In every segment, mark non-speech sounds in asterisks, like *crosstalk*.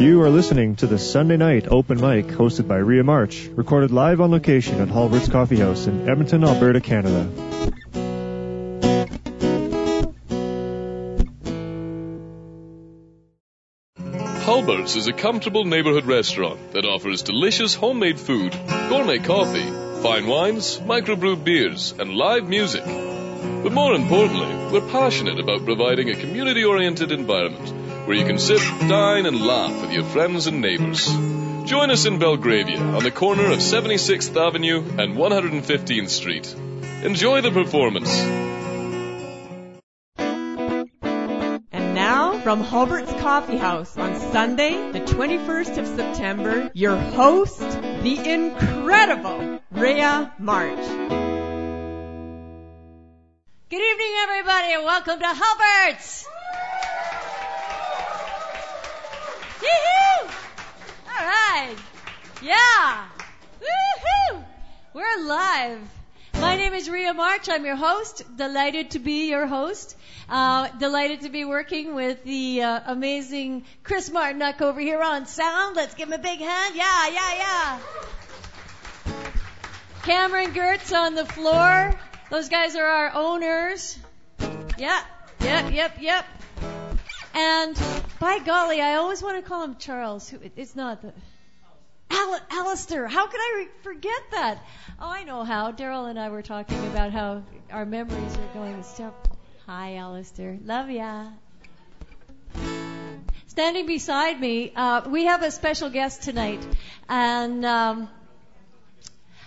You are listening to the Sunday Night Open Mic hosted by Rhea March, recorded live on location at Halbert's Coffee House in Edmonton, Alberta, Canada. Halbert's is a comfortable neighborhood restaurant that offers delicious homemade food, gourmet coffee, fine wines, microbrewed beers, and live music. But more importantly, we're passionate about providing a community oriented environment where you can sit, dine, and laugh with your friends and neighbors. Join us in Belgravia on the corner of 76th Avenue and 115th Street. Enjoy the performance. And now, from Halbert's Coffee House on Sunday, the 21st of September, your host, the incredible Rhea March. Good evening, everybody, and welcome to Halbert's. Yee-hoo! All right. Yeah. Woo-hoo! We're live. My name is Rhea March. I'm your host. Delighted to be your host. Uh, delighted to be working with the uh, amazing Chris Martinuck over here on sound. Let's give him a big hand. Yeah, yeah, yeah. Cameron Gertz on the floor. Those guys are our owners. Yeah, yep, yep, yep. And by golly, I always want to call him Charles. Who it's not the. Al- Alistair, how could I re- forget that? Oh, I know how. Daryl and I were talking about how our memories are going to stop. Hi, Alistair. Love ya. Standing beside me, uh, we have a special guest tonight, and um,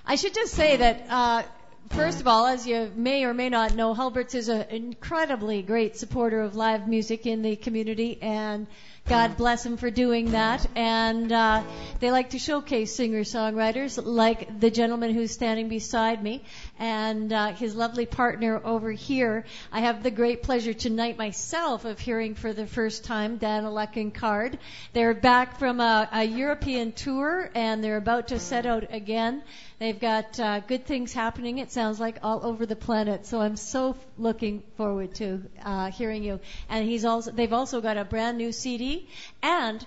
I should just say that. Uh, First of all, as you may or may not know, Halberts is an incredibly great supporter of live music in the community, and God bless him for doing that. And uh, they like to showcase singer-songwriters like the gentleman who's standing beside me and uh, his lovely partner over here. I have the great pleasure tonight myself of hearing for the first time Dan Card. They're back from a, a European tour and they're about to set out again. They've got uh, good things happening, it sounds like, all over the planet. So I'm so looking forward to uh, hearing you. And he's also, they've also got a brand new CD, and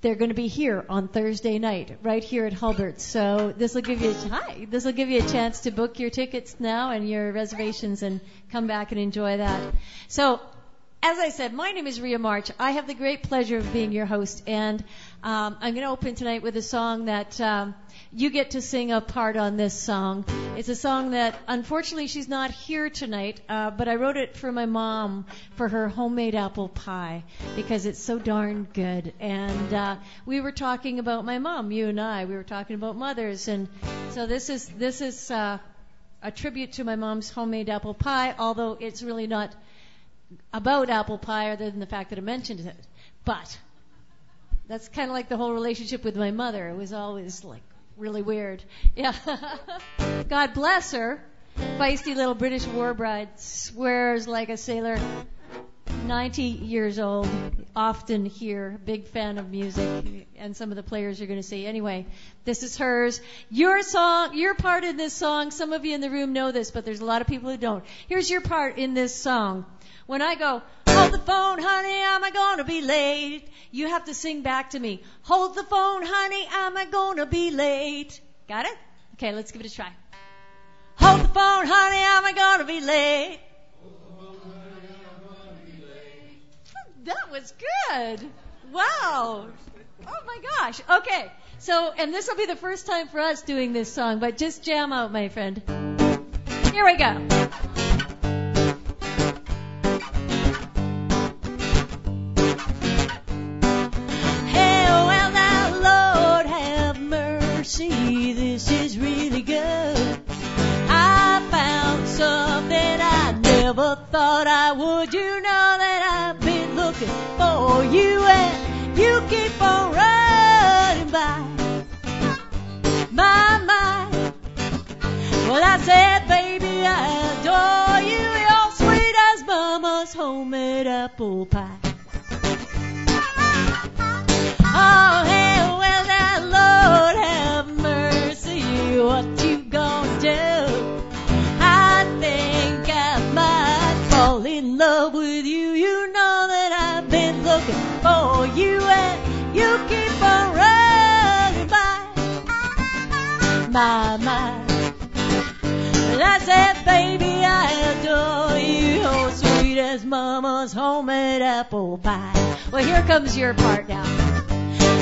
they're going to be here on Thursday night, right here at Halbert. So this will give you a, hi, this will give you a chance to book your tickets now and your reservations and come back and enjoy that. So as I said, my name is Rhea March. I have the great pleasure of being your host, and um, I'm going to open tonight with a song that um, you get to sing a part on this song. It's a song that, unfortunately, she's not here tonight, uh, but I wrote it for my mom for her homemade apple pie because it's so darn good. And uh, we were talking about my mom, you and I. We were talking about mothers, and so this is this is uh, a tribute to my mom's homemade apple pie, although it's really not about apple pie other than the fact that I mentioned it. But that's kind of like the whole relationship with my mother. It was always like really weird. Yeah. *laughs* God bless her. Feisty little British war bride swears like a sailor. 90 years old, often here, big fan of music, and some of the players you're going to see. Anyway, this is hers. Your song, your part in this song, some of you in the room know this, but there's a lot of people who don't. Here's your part in this song. When I go, hold the phone, honey, am I gonna be late? You have to sing back to me. Hold the phone, honey, am I gonna be late? Got it? Okay, let's give it a try. Hold the phone, honey, am I gonna be late? That was good. Wow. Oh my gosh. Okay. So, and this will be the first time for us doing this song, but just jam out, my friend. Here we go. Thought I would. You know that I've been looking for you and you keep on running by my mind. Well, I said, baby, I adore you. You're sweet as mama's homemade apple pie. Oh, hey, well, now, Lord, have mercy. what you gonna do? love with you. You know that I've been looking for you and you keep on running by my mind. And I said, baby, I adore you. Oh, sweet as mama's homemade apple pie. Well, here comes your part now.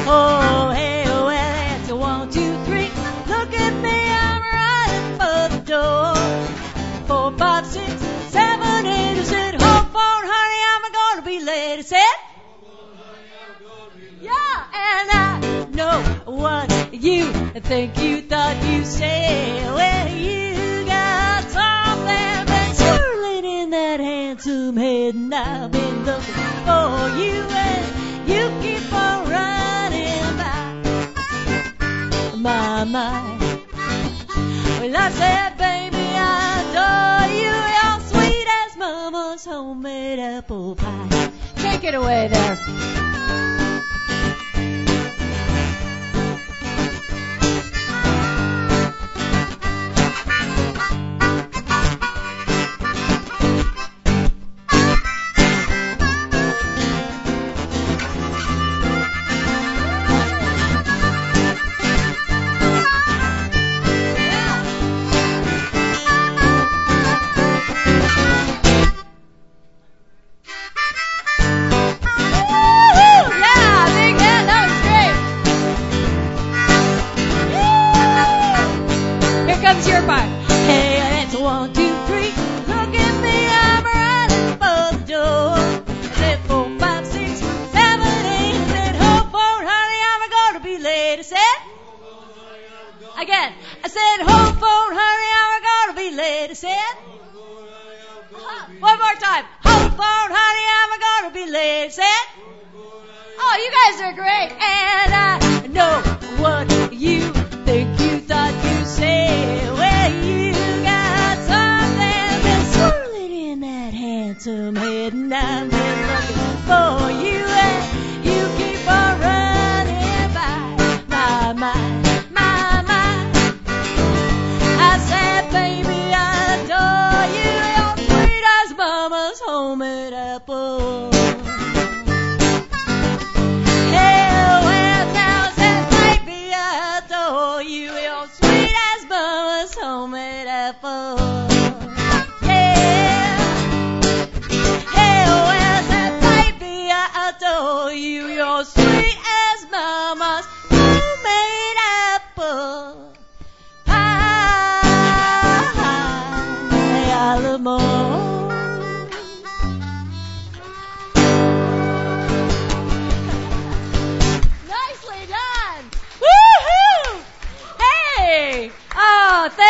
Oh, hey, oh, well, that's a one, two, three. Look at me, I'm running for the door. Four, five, six, know what you think you thought you said. Well, you got something been swirling in that handsome head, and I've been looking for you, and you keep on running by. My, my. Well, I said, baby, I adore you. You're sweet as mama's homemade apple pie. Take it away there. Comes your part. Hey, it's one, two, three. Look at me, I'm running for the door. Said four, five, six, seven, eight. Said home phone, honey, I'm gonna be late. I said. Again, I said home phone, honey, I'm gonna be late. I said. One more time. Home phone, honey, I'm gonna be late. I Said. Oh, you guys are great. And I know what and I've been looking for you,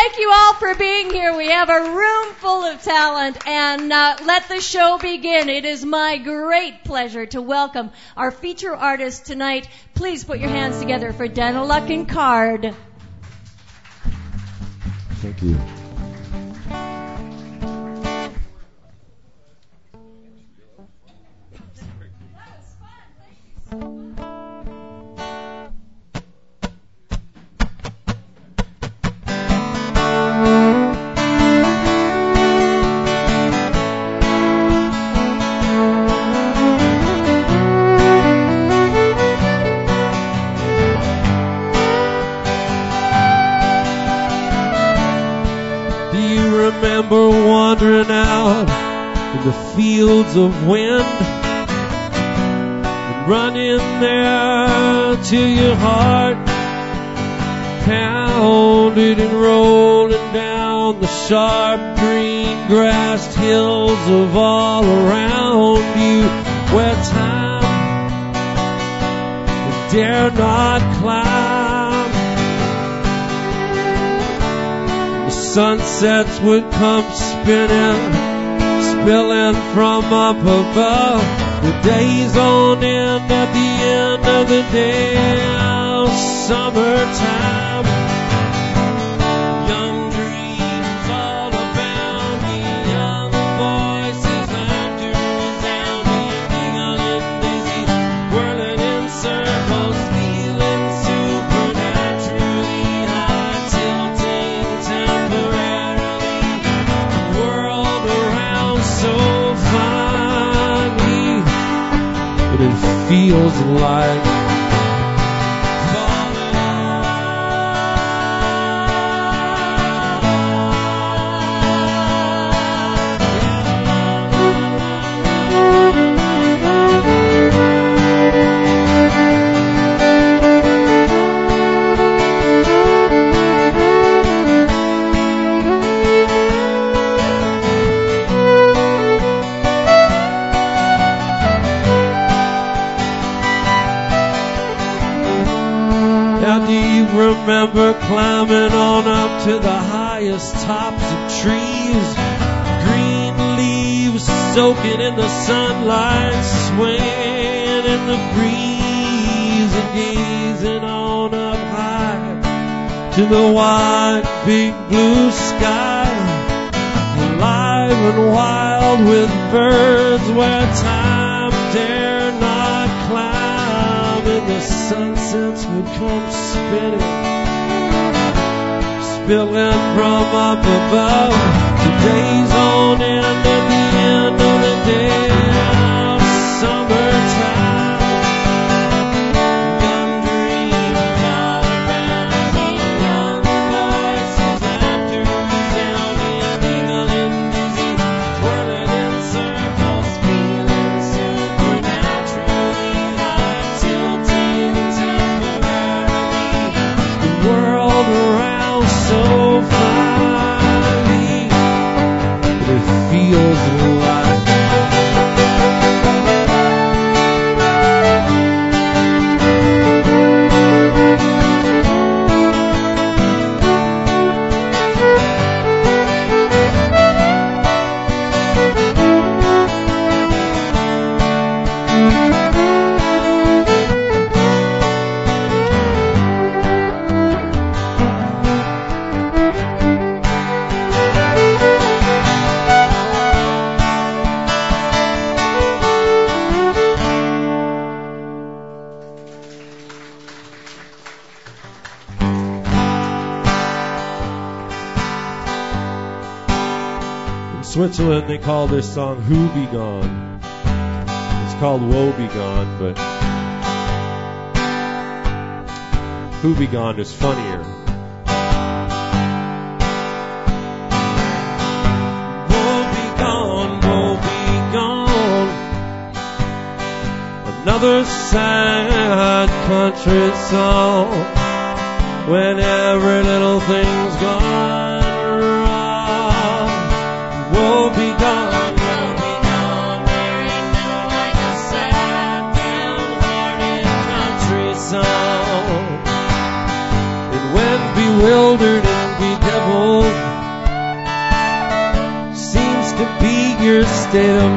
thank you all for being here. We have a room full of talent and uh, let the show begin. It is my great pleasure to welcome our feature artist tonight. Please put your hands together for Daniluk and Card. Thank you. The fields of wind and running there till your heart pounded and rolling down the sharp green grassed hills of all around you where time dare not climb. The sunsets would come spinning, spilling from up above. The days on end at the end of the day, summertime. Feels like remember climbing on up to the highest tops of trees. Green leaves soaking in the sunlight, swaying in the breeze, and gazing on up high to the wide, big blue sky. Alive and wild with birds where time dare not climb, and the sunsets would come spinning building from up above. Today's on end at the end of the day. They call this song Who Be Gone. It's called Woe Be Gone, but Who Be Gone is funnier. Woe be gone, woe be gone. Another sad country song when every little thing did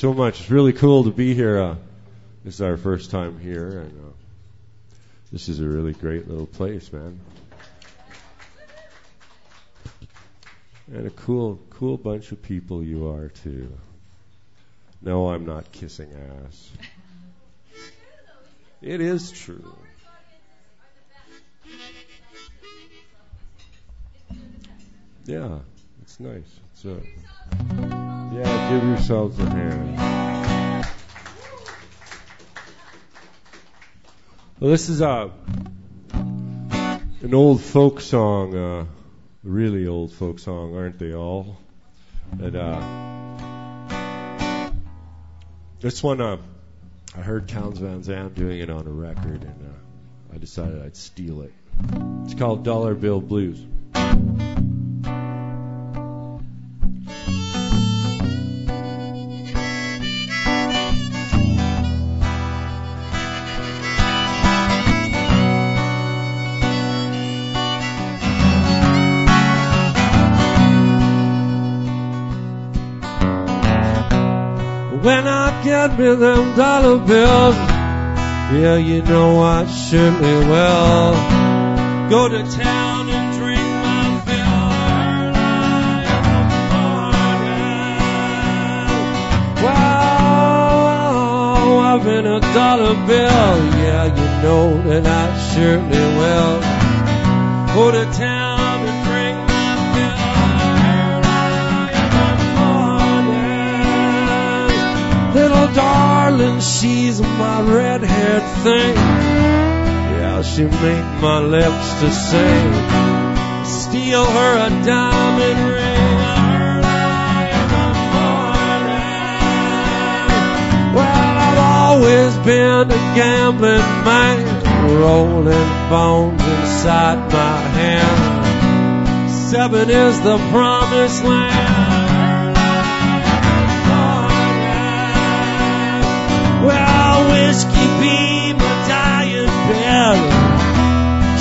so much. It's really cool to be here. Uh, this is our first time here, and uh, this is a really great little place, man. And a cool, cool bunch of people you are too. No, I'm not kissing ass. It is true. Yeah, it's nice. It's uh, yeah, give yourselves a hand. Well, this is a an old folk song, uh, really old folk song, aren't they all? And uh, this one, uh, I heard Townes Van Zandt doing it on a record, and uh, I decided I'd steal it. It's called Dollar Bill Blues. Get me them dollar bills, yeah, you know I surely will. Go to town and drink my fill. Wow, I've been a dollar bill, yeah, you know that I surely will. Go to town darling, she's my red-haired thing. Yeah, she make my lips to sing. Steal her a diamond ring. Well, I've always been a gambling man, rolling bones inside my hand. Seven is the promised land.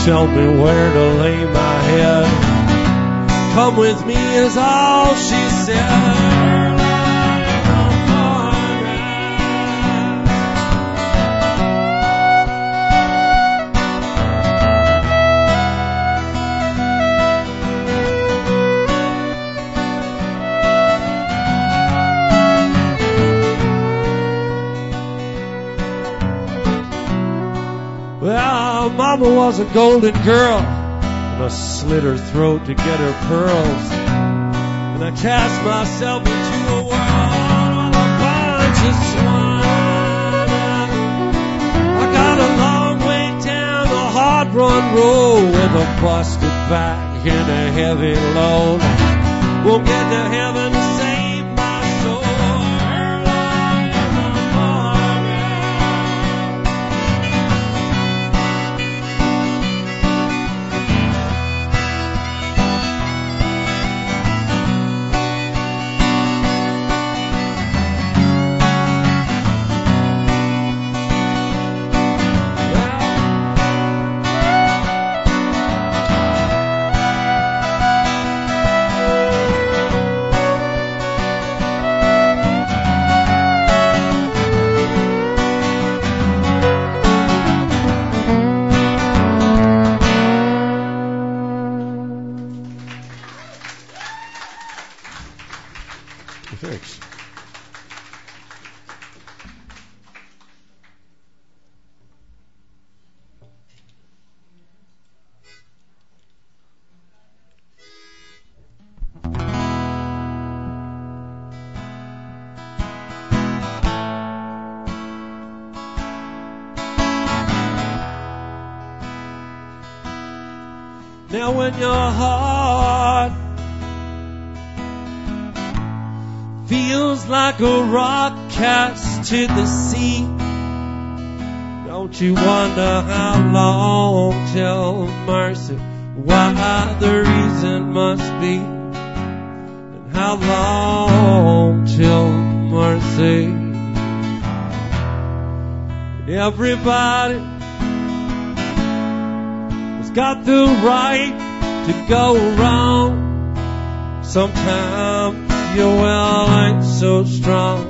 Tell me where to lay my head. Come with me is all she said. Mama was a golden girl, and I slit her throat to get her pearls. And I cast myself into a world of a bunch of swine. I got a long way down the hard run road with a busted back and a heavy load. Won't get to heaven the sea. Don't you wonder how long till mercy? Why the reason must be, and how long till mercy? Everybody has got the right to go wrong. Sometimes your will ain't so strong.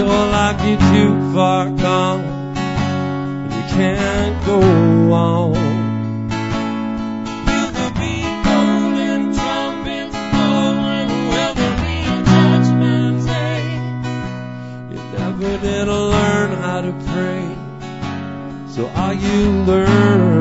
Feel like you're too far gone and you can't go on. Will there be golden trumpets blowing? Will there be a judgment day? You never did learn how to pray, so are you learning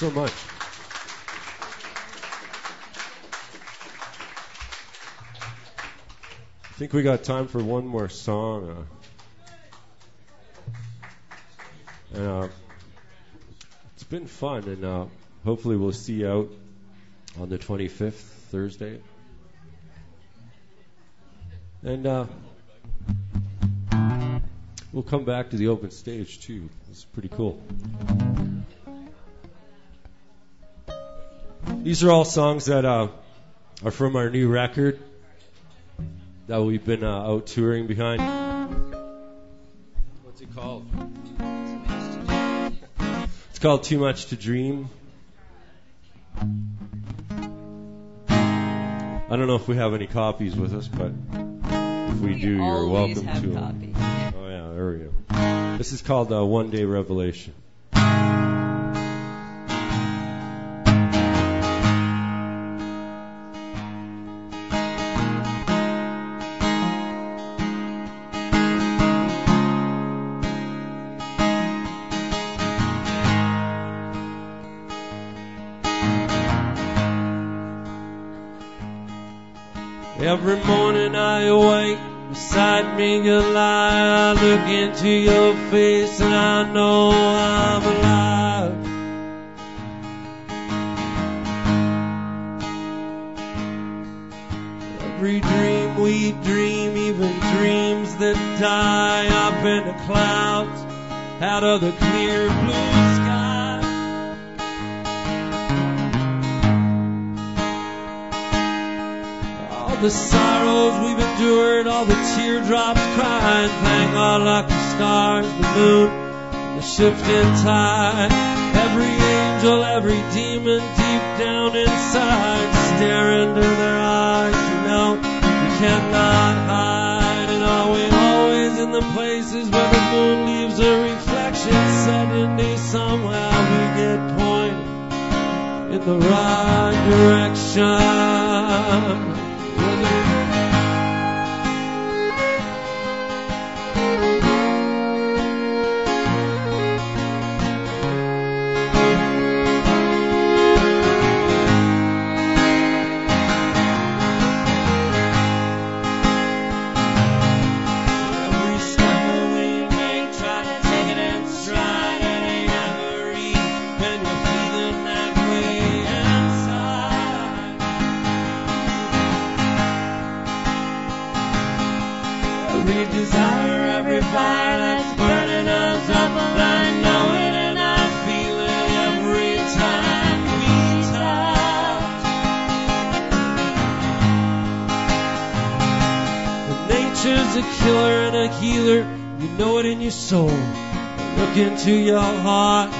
so much. I think we got time for one more song. Uh, and uh, it's been fun, and uh, hopefully we'll see you out on the 25th, Thursday. And uh, we'll come back to the open stage too. It's pretty cool. These are all songs that uh, are from our new record that we've been uh, out touring behind. What's it called? It's called Too Much to Dream. I don't know if we have any copies with us, but if we do, you're welcome have to copies. Oh yeah, there we go. This is called uh, One Day Revelation. Look the shifting tide. Every angel angel, every demon deep down inside. Stare into their eyes, you know you cannot hide. And are we always in the places where the moon leaves a reflection? Suddenly, somehow, we get pointed in the right direction. A killer and a healer, you know it in your soul. Look into your heart,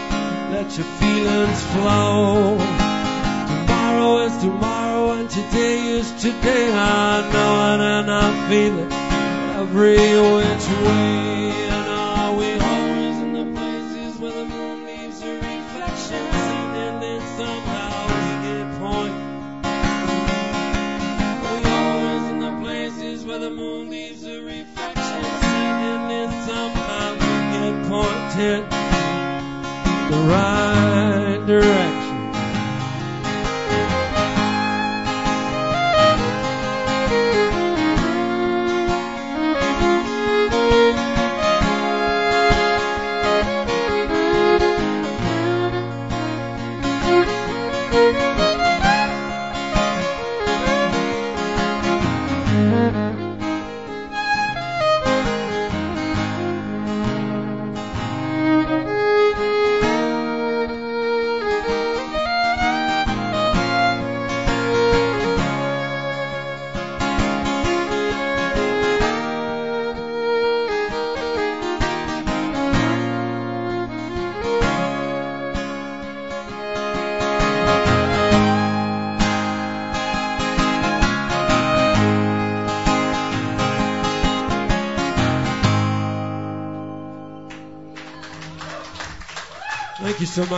let your feelings flow. Tomorrow is tomorrow and today is today. I know it and I feel it every which way. The right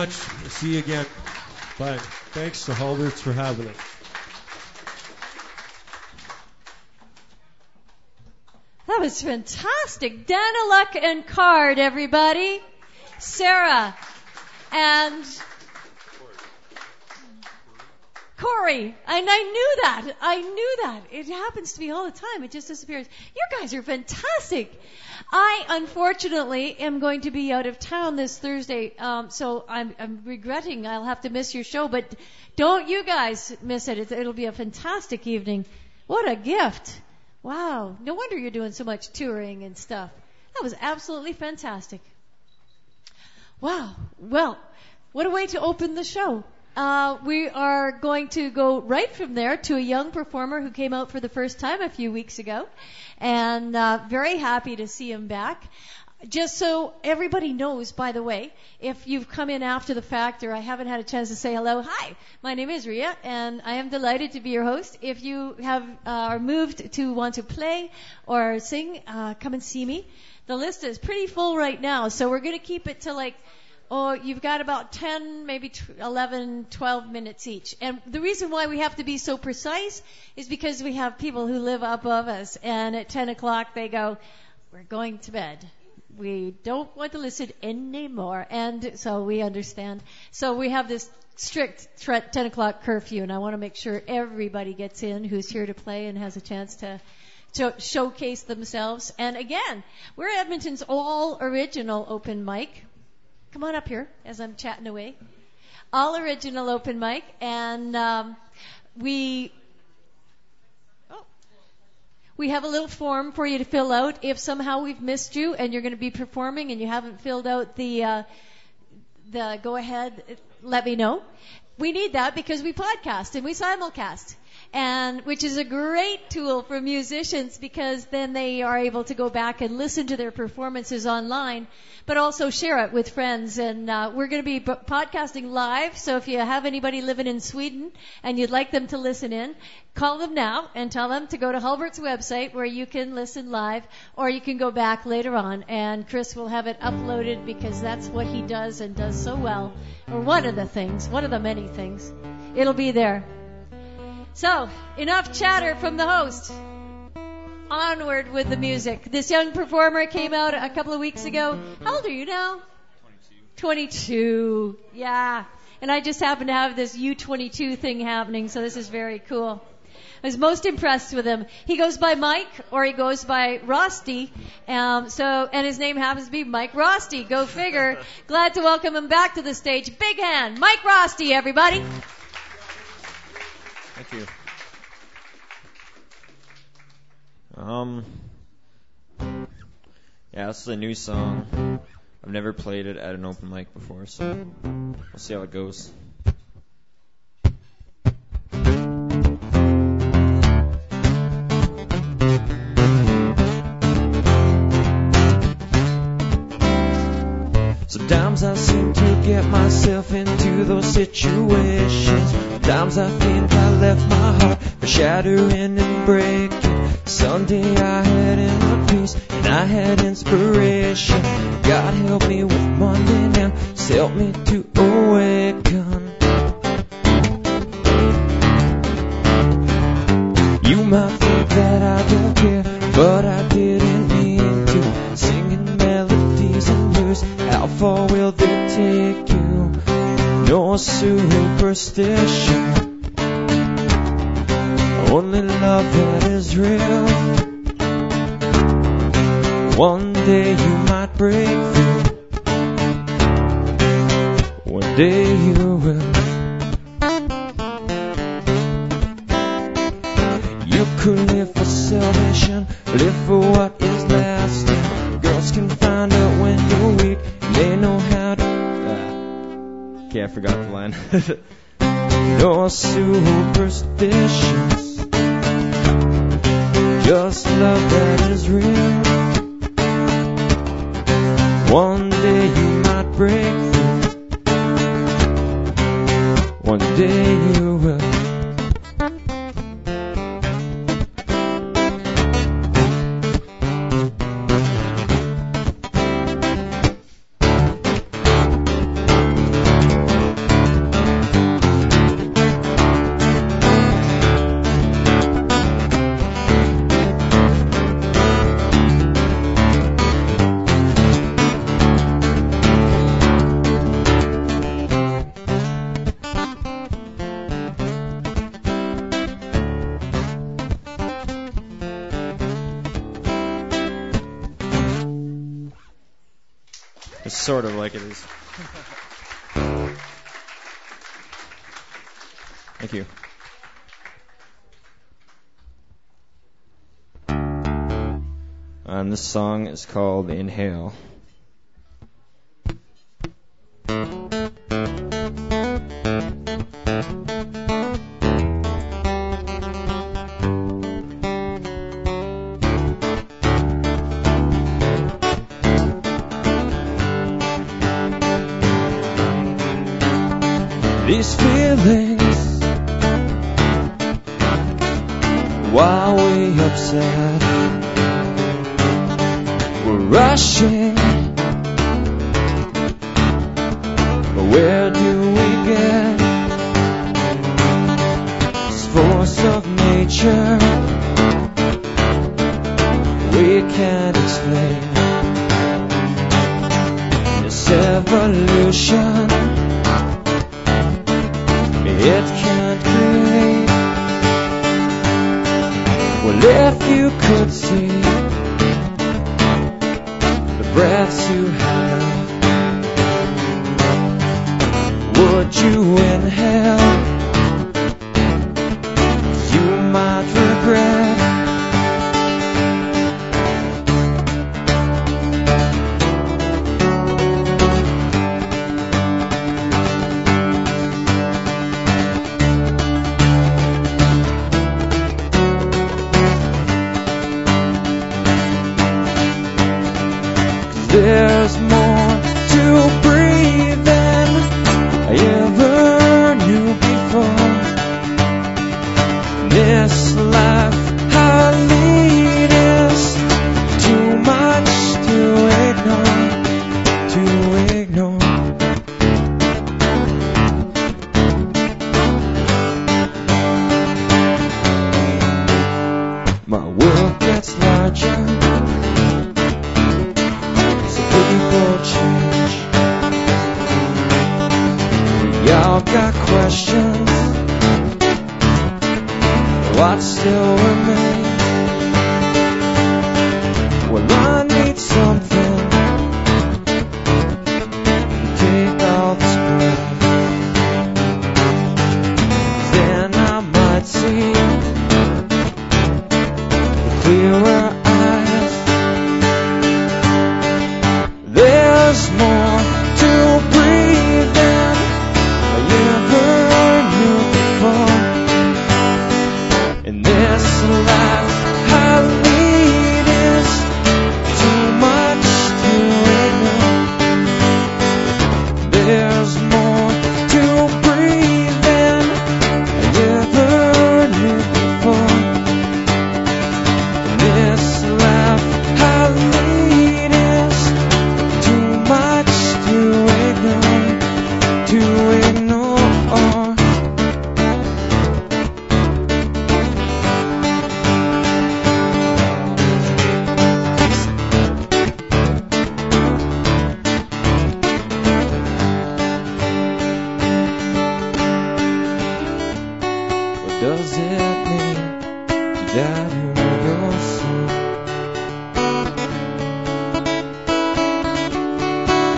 much. See you again. Bye. Thanks to Halberts for having us. That was fantastic. Daniluk and Card, everybody. Sarah and Corey. And I knew that. I knew that. It happens to me all the time. It just disappears. You guys are fantastic. I unfortunately am going to be out of town this Thursday, um, so I'm, I'm regretting I'll have to miss your show. But don't you guys miss it. It's, it'll be a fantastic evening. What a gift! Wow. No wonder you're doing so much touring and stuff. That was absolutely fantastic. Wow. Well, what a way to open the show. Uh, we are going to go right from there to a young performer who came out for the first time a few weeks ago, and uh, very happy to see him back. Just so everybody knows, by the way, if you've come in after the fact or I haven't had a chance to say hello, hi, my name is Rhea, and I am delighted to be your host. If you have uh, are moved to want to play or sing, uh, come and see me. The list is pretty full right now, so we're going to keep it to like oh, you've got about 10, maybe tw 11, 12 minutes each. And the reason why we have to be so precise is because we have people who live above us, and at 10 o'clock they go, we're going to bed. We don't want to listen anymore. And so we understand. So we have this strict 10 o'clock curfew, and I want to make sure everybody gets in who's here to play and has a chance to to showcase themselves. And again, we're Edmonton's all original open mic. Come on up here as I'm chatting away. All original open mic, and um, we oh, we have a little form for you to fill out. If somehow we've missed you and you're going to be performing and you haven't filled out the uh, the go ahead, let me know. We need that because we podcast and we simulcast. And which is a great tool for musicians because then they are able to go back and listen to their performances online, but also share it with friends. And uh, we're going to be b- podcasting live, so if you have anybody living in Sweden and you'd like them to listen in, call them now and tell them to go to Hulbert's website where you can listen live, or you can go back later on, and Chris will have it uploaded because that's what he does and does so well, or one of the things, one of the many things. It'll be there. So, enough chatter from the host. Onward with the music. This young performer came out a couple of weeks ago. How old are you now? 22. 22. Yeah. And I just happen to have this U22 thing happening, so this is very cool. I was most impressed with him. He goes by Mike, or he goes by Rosty. Um, so, and his name happens to be Mike Rosty. Go figure. *laughs* Glad to welcome him back to the stage. Big hand, Mike Rosty, everybody. Thank you. Um, yeah, this is a new song. I've never played it at an open mic before, so we'll see how it goes. Sometimes I seem to get myself into those situations. Times I think I left my heart for shattering and breaking. Someday I had inner peace and I had inspiration. God help me with Monday now, help me to awaken. No superstition. Only love that is real. One day you might break through. One day. You is called Inhale.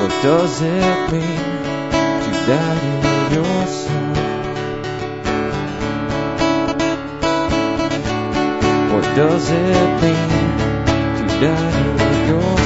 What does it mean to die to your soul? What does it mean to die to your soul?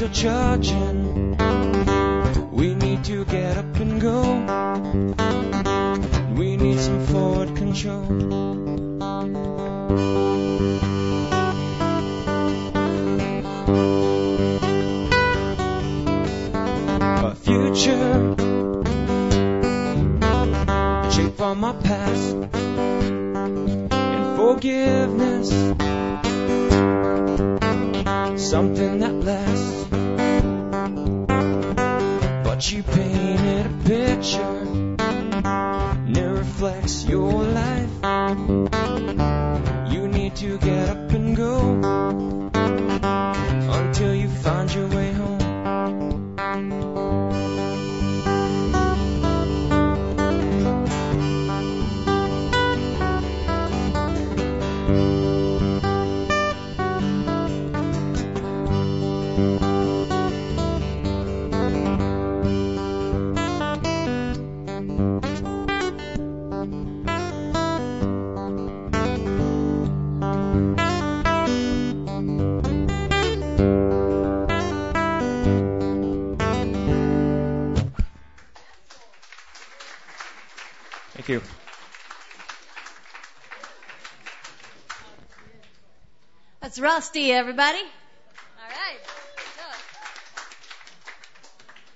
Still charging. Rusty, everybody. All right.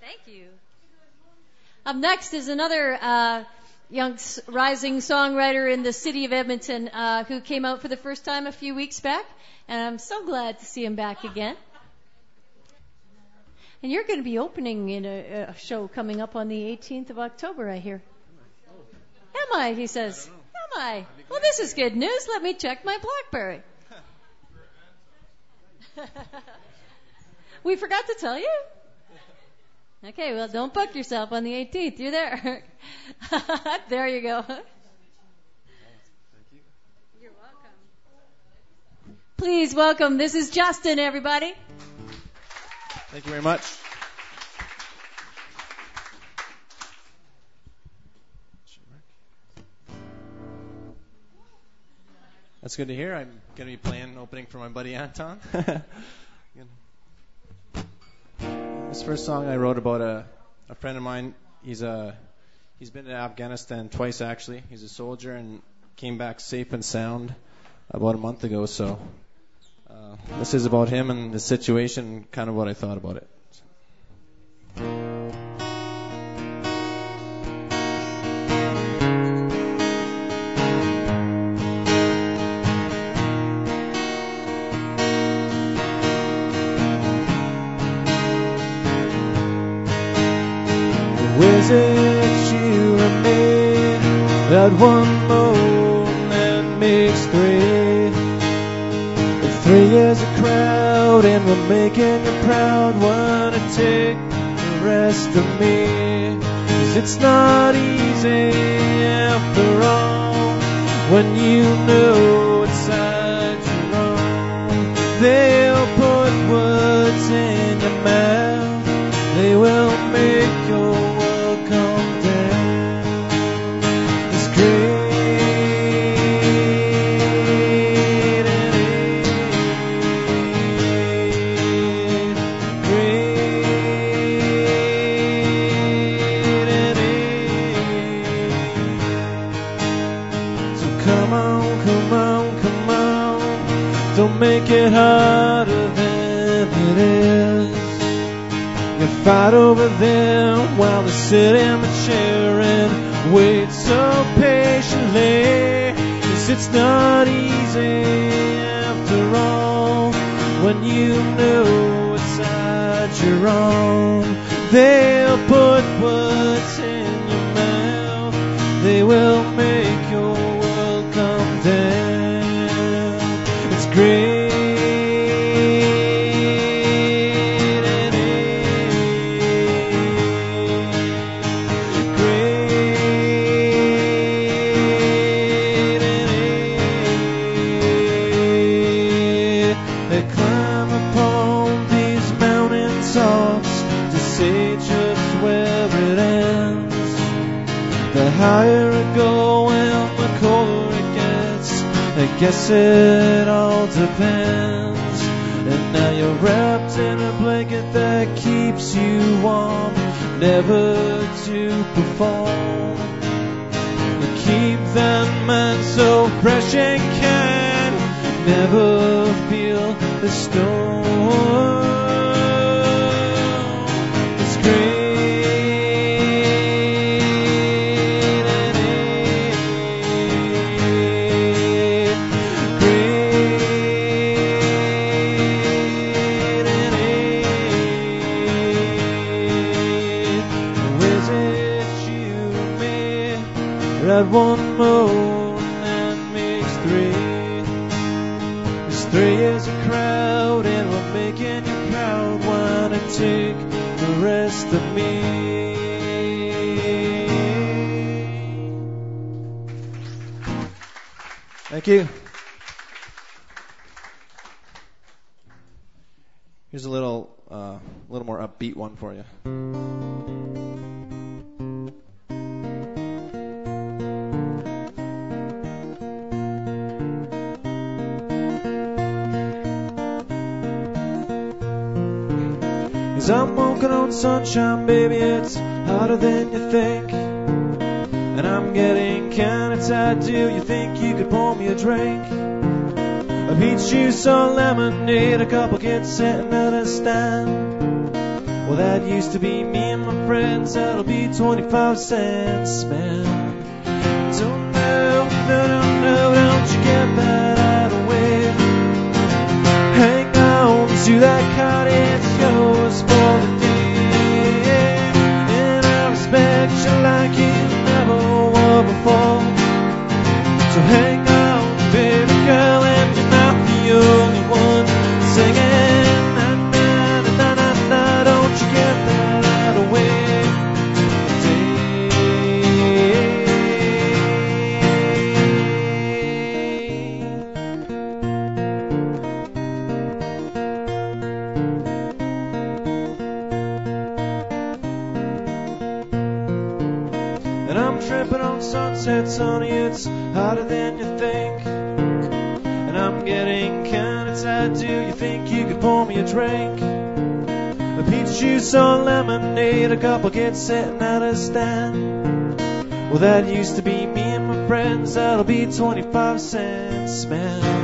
Thank you. Up next is another uh, young rising songwriter in the city of Edmonton uh, who came out for the first time a few weeks back, and I'm so glad to see him back again. And you're going to be opening in a, a show coming up on the 18th of October, I hear. Am I? He says. Am I? Well, this is good news. Let me check my Blackberry. *laughs* we forgot to tell you? Okay, well, don't book yourself on the 18th. You're there. *laughs* there you go. thank You're welcome. Please welcome. This is Justin, everybody. Thank you very much. That's good to hear. I'm going to be playing an opening for my buddy Anton. *laughs* this first song I wrote about a, a friend of mine. He's a he's been to Afghanistan twice actually. He's a soldier and came back safe and sound about a month ago. So uh, this is about him and the situation, kind of what I thought about it. Was that one that makes three? The three is a crowd and we're making you proud. Wanna take the rest of me? 'Cause it's not easy after all when you know it's side you're. They'll put words in your mouth. They will make make it harder than it is. You fight over them while they sit in the chair and wait so patiently. Cause it's not easy after all when you know it's side you're on. They'll put words in your mouth. They will guess it all depends. And now you're wrapped in a blanket that keeps you warm, never to perform. You keep that mind so fresh and can never feel the storm. Thank you. Here's a little, uh, little more upbeat one for you. Cause I'm walking on sunshine, baby, it's hotter than you think. And I'm getting kinda tired, do you think you could pour me a drink? A peach juice or lemonade, a couple kids sitting at a stand. Well, that used to be me and my friends, that'll be 25 cents, man. Don't know, no, no, no, don't you get that out of way. Hang on to that card, a couple kids sitting at a stand. Well, that used to be me and my friends. That'll be 25 cents, man.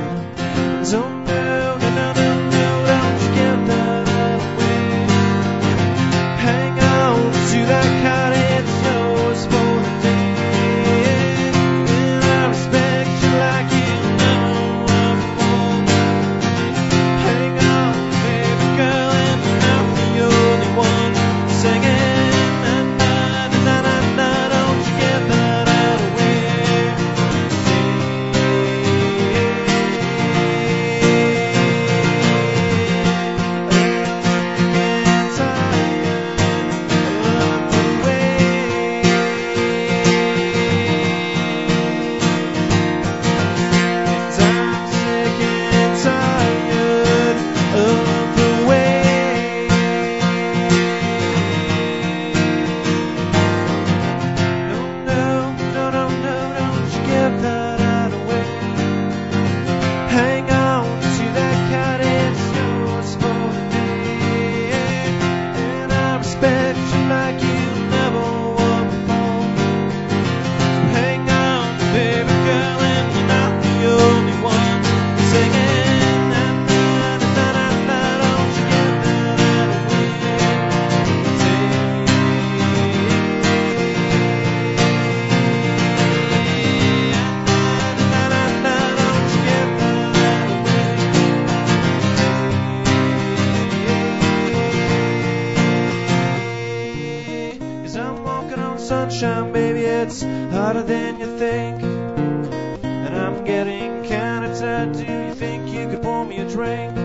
It's harder than you think. And I'm getting kinda tired. Do you think you could pour me a drink?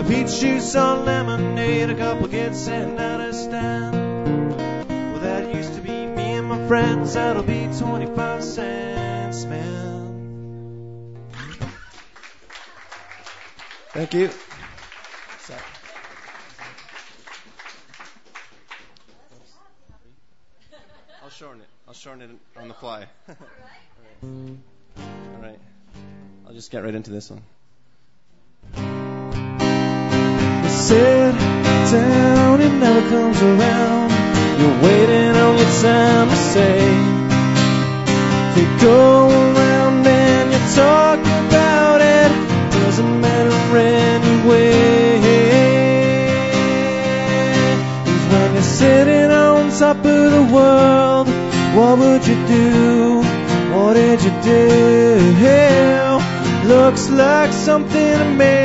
A peach juice or lemonade, a couple kids sitting at a stand. Well, that used to be me and my friends. That'll be 25 cents, man. Thank you. I'll shorten it. On the fly. All right. I'll just get right into this one. Sit down, it never comes around. You're waiting on your time to say. You go around and you talk about it. Doesn't matter anyway. 'Cause when you're sitting on top of the world, what would you do? What did you do? Looks like something to me.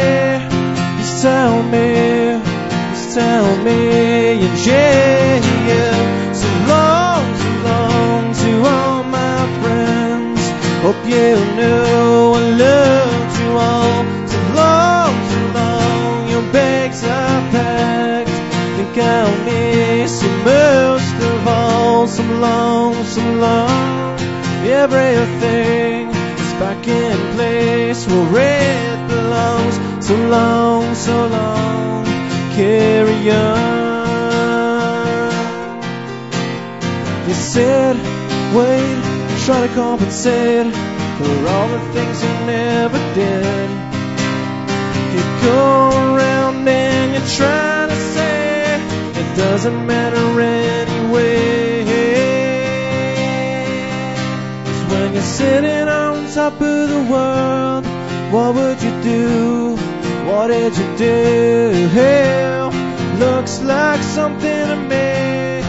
Just tell me, just tell me, and yeah, yeah. So long, so long to all my friends. Hope you know I loved you all. So long, so long, your bags are packed. Think I'll miss you of long, so long, everything is back in place where it belongs. So long, so long, carry on. You said, wait, try to compensate for all the things you never did. You go around and you're trying to say it doesn't matter anyway. You're sitting on top of the world, what would you do? What did you do? Looks like something to me.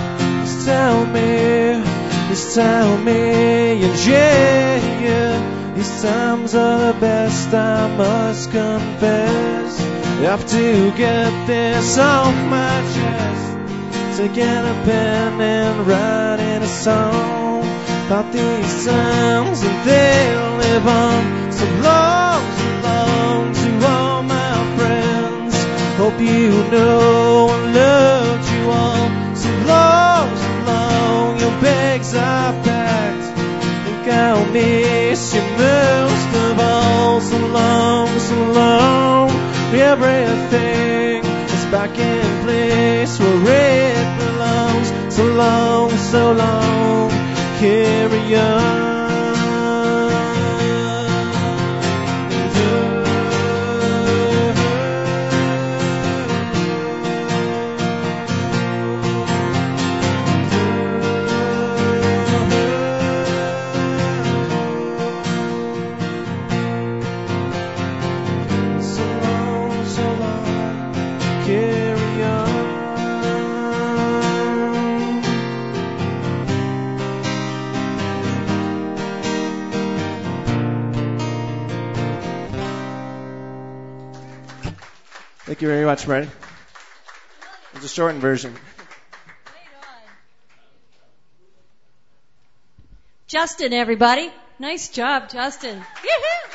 Just tell me, just tell me, and yeah, yeah. These times are the best, I must confess. I Have to get this off my chest. To get a pen and write in a song about these times, and they'll live on. So long, so long to all my friends. Hope you know I loved you all. So long, so long, your bags are packed. Think I'll miss you most of all. So long, so long, everything is back in place where it belongs. So long, so long, carry on. Thank you very much, Marty. It's a shortened version. Justin, everybody. Nice job, Justin. Yoo-hoo!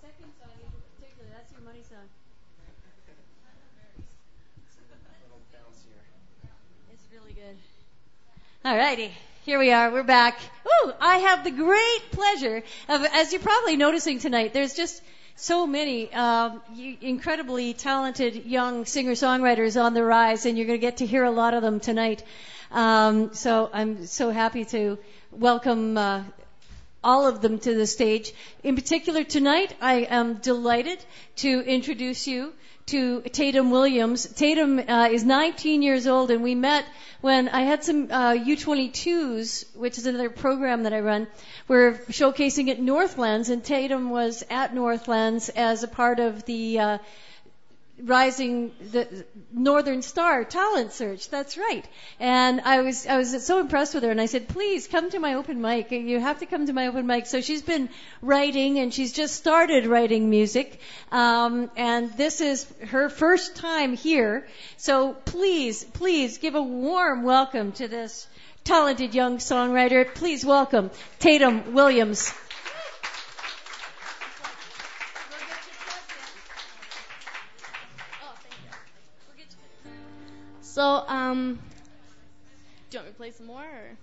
Second song in particular, that's your money song. It's really good. Alrighty, here we are. We're back. Ooh, I have the great pleasure of, as you're probably noticing tonight, there's just so many y- incredibly talented young singer-songwriters on the rise, and you're going to get to hear a lot of them tonight. Um, so I'm so happy to welcome uh, all of them to the stage. In particular, tonight, I am delighted to introduce you to Tatum Williams. Tatum uh, is 19 years old, and we met when I had some uh, U22s, which is another program that I run. We're showcasing at Northlands, and Tatum was at Northlands as a part of the uh, Rising the Northern Star talent search. That's right. And I was I was so impressed with her, and I said, please come to my open mic. You have to come to my open mic. So she's been writing, and she's just started writing music. Um, and this is her first time here. So please, please give a warm welcome to this talented young songwriter. Please welcome Tatum Williams. So, um, do you want me to play some more? Or?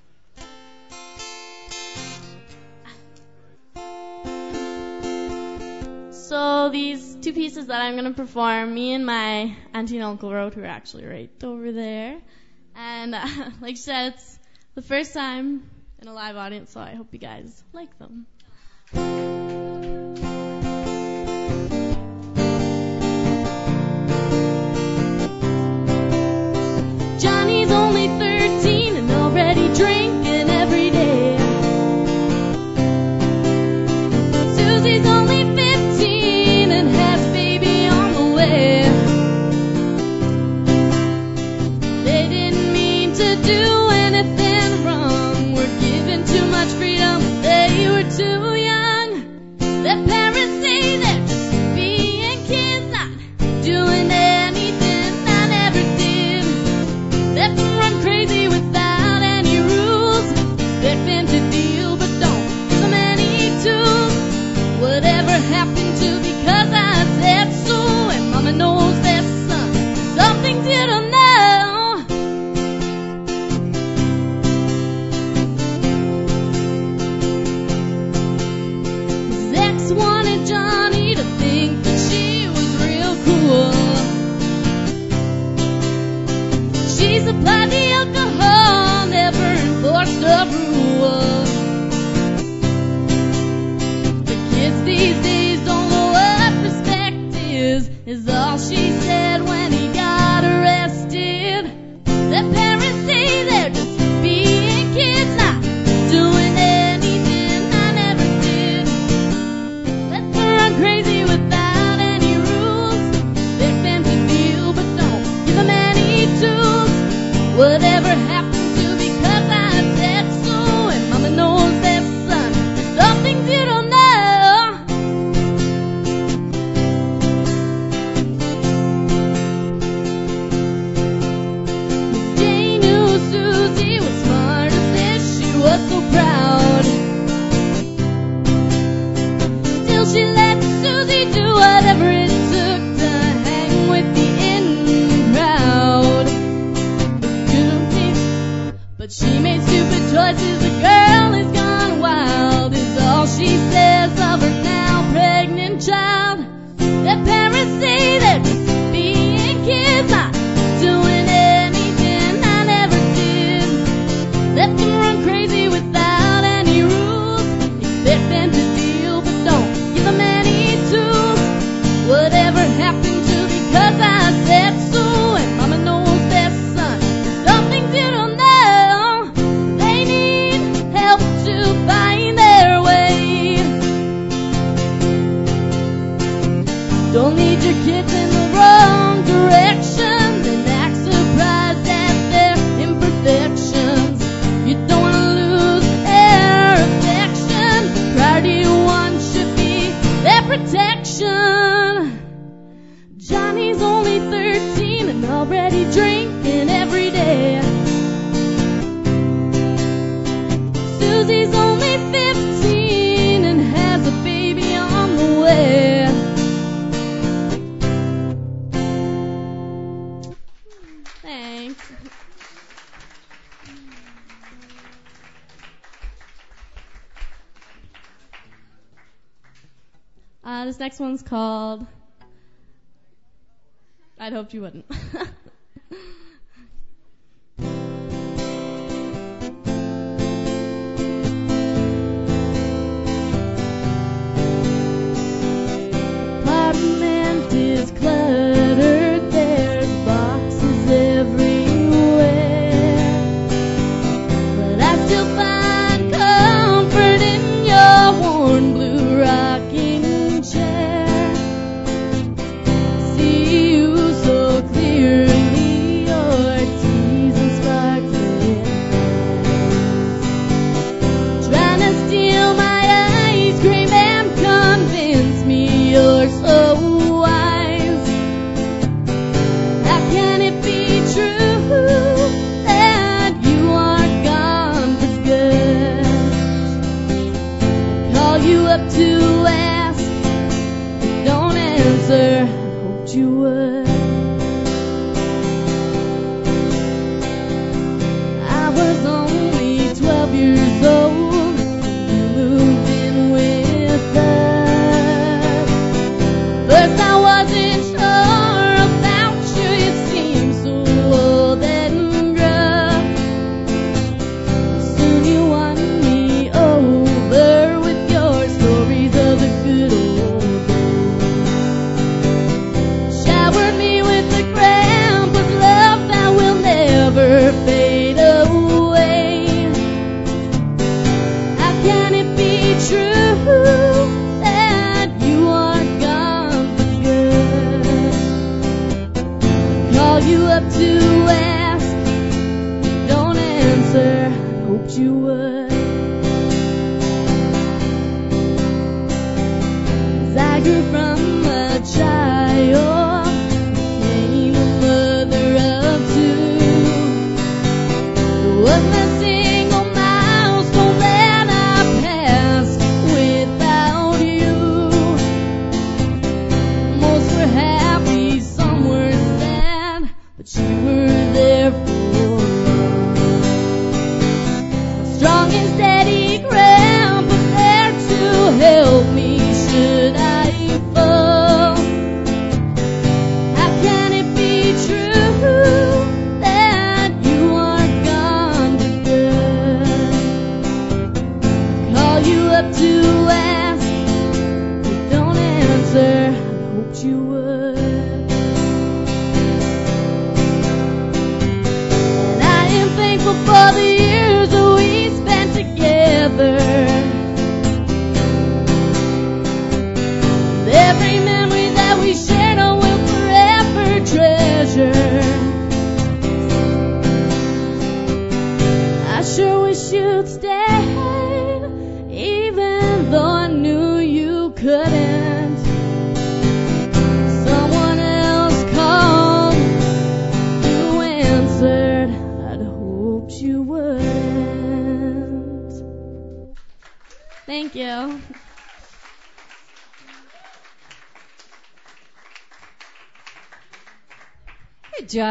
So these two pieces that I'm gonna perform, me and my auntie and uncle wrote, who are actually right over there, and uh, *laughs* like she said, it's the first time in a live audience, so I hope you guys like them. They is, all she this next one's called. I'd hoped you wouldn't. *laughs*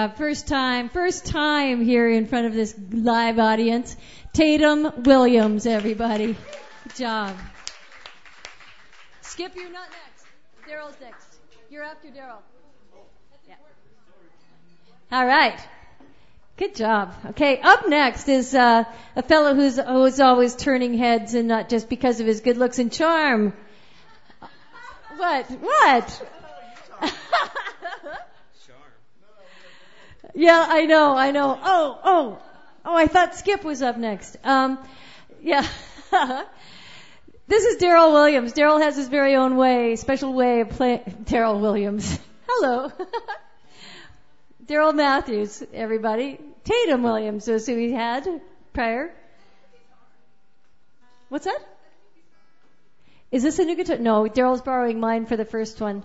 first time, first time here in front of this live audience, Tatum Williams, everybody. Good job. Skip, you're not next. Daryl's next. You're after Daryl. Yeah. All right. Good job. Okay, up next is uh, a fellow who's, who's always turning heads and not just because of his good looks and charm. What? What? *laughs* Yeah, I know, I know. Oh, oh, oh, I thought Skip was up next. Um, yeah. *laughs* this is Daryl Williams. Daryl has his very own way, special way of playing. Daryl Williams. *laughs* Hello. *laughs* Daryl Matthews, everybody. Tatum Williams is who he had prior. What's that? Is this a new guitar? No, Daryl's borrowing mine for the first one.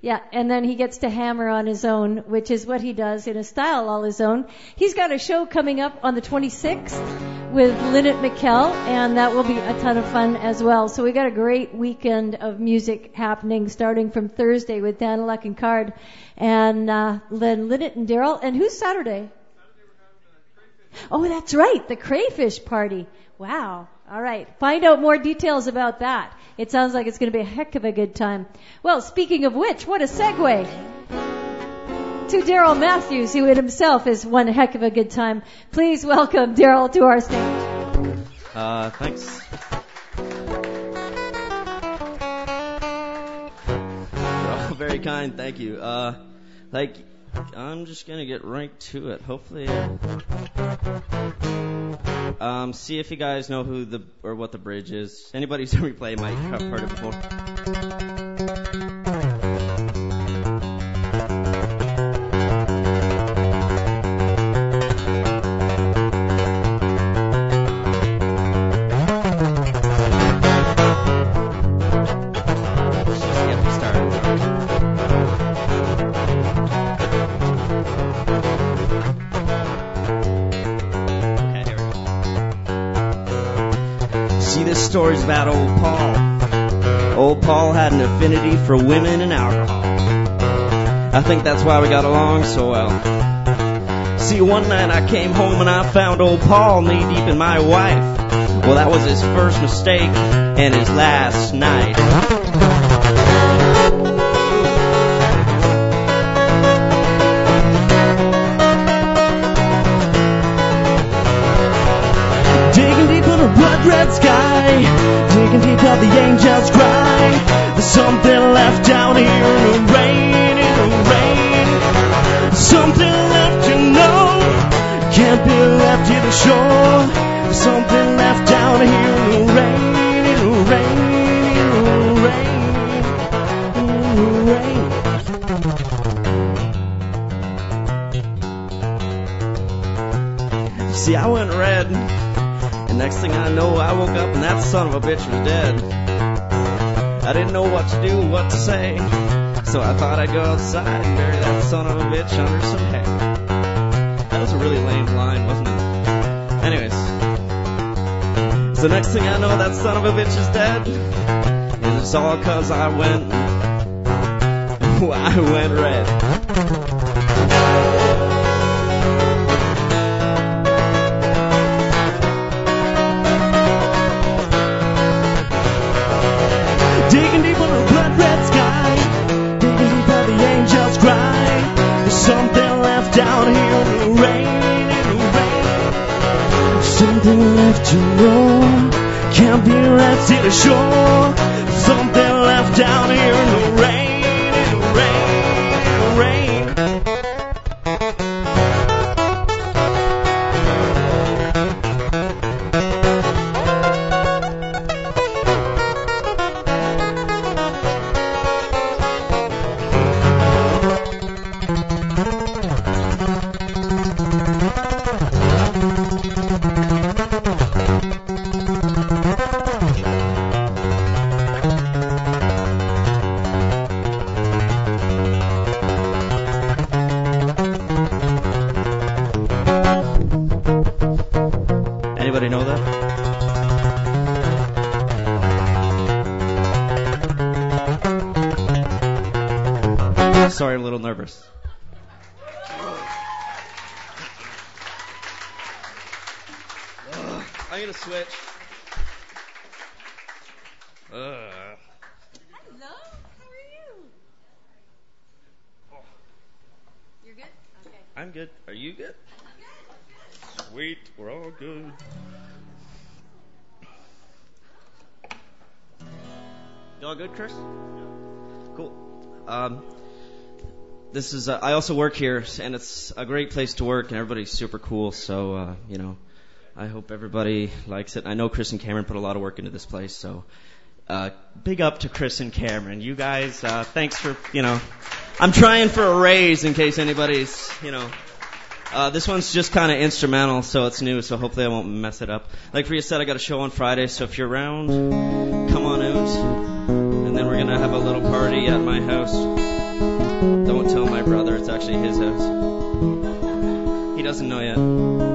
Yeah, and then he gets to hammer on his own, which is what he does in a style all his own. He's got a show coming up on the 26th with Lynette McKell, and that will be a ton of fun as well. So we got a great weekend of music happening starting from Thursday with Daniluk and Card, and uh, then Lynette and Daryl. And who's Saturday? Saturday oh, that's right, the crayfish party. Wow. All right. Find out more details about that. It sounds like it's going to be a heck of a good time. Well, speaking of which, what a segue to Daryl Matthews, who in himself is one heck of a good time. Please welcome Daryl to our stage. Uh, thanks. You're all very kind, thank you. Uh, like, I'm just gonna get right to it. Hopefully, uh, um, see if you guys know who the or what the bridge is. Anybody who's ever played might have heard it before. Story's about old Paul. Old Paul had an affinity for women and alcohol. I think that's why we got along so well. See, one night I came home and I found old Paul knee deep in my wife. Well, that was his first mistake and his last night. Something left down here in the rain, in the rain. Something left to know, can't be left here to the shore. Something left down here in the rain, in the rain, in the rain, in the rain. See, I went red, and next thing I know, I woke up and that son of a bitch was dead. I didn't know what to do, what to say, so I thought I'd go outside and bury that son of a bitch under some hay. That was a really lame line, wasn't it? Anyways, so next thing I know, that son of a bitch is dead, and it's all 'cause I went, *laughs* I went red. Down here in the rain, in the rain. Something left to know, can't be left to the shore. Something left down here this is. Uh, I also work here, and it's a great place to work, and everybody's super cool. So uh, you know, I hope everybody likes it. I know Chris and Cameron put a lot of work into this place, so uh, big up to Chris and Cameron. You guys, uh, thanks for you know. I'm trying for a raise in case anybody's you know. Uh, this one's just kind of instrumental, so it's new, so hopefully I won't mess it up. Like Rhea said, I got a show on Friday, so if you're around, come on out. And then we're gonna have a little party at my house. Don't tell my brother, it's actually his house. He doesn't know yet.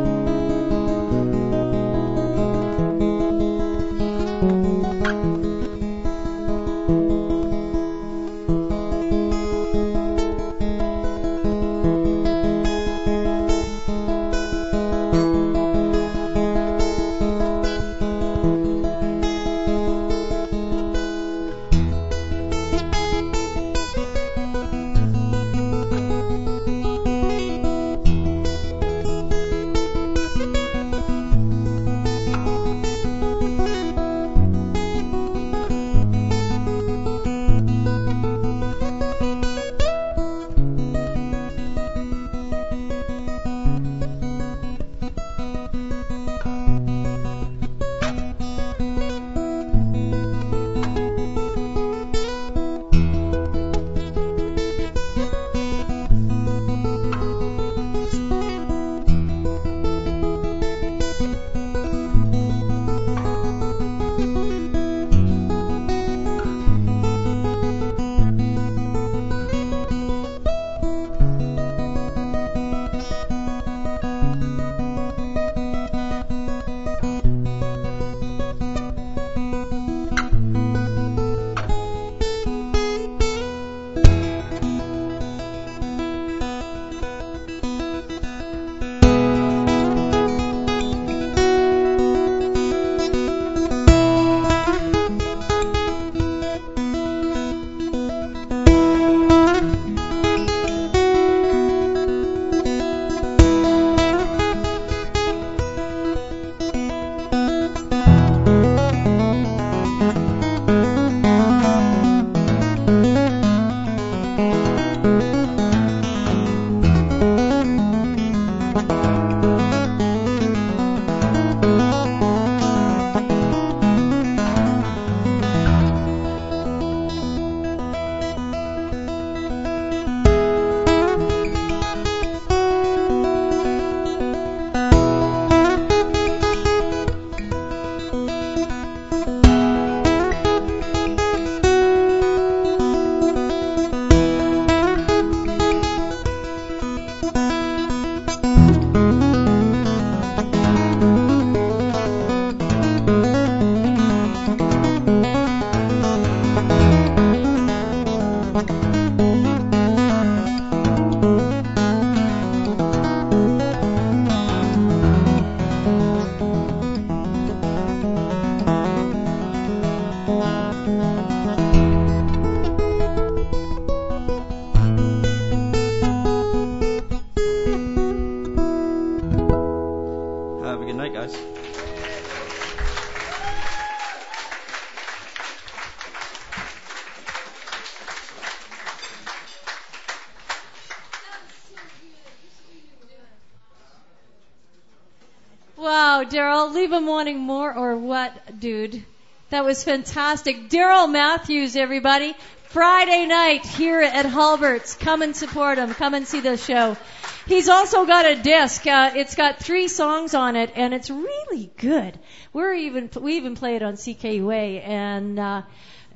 Or what, dude? That was fantastic. Daryl Matthews, everybody. Friday night here at Halbert's. Come and support him. Come and see the show. He's also got a disc. Uh, it's got three songs on it, and it's really good. We're even we even play it on CKUA, and uh,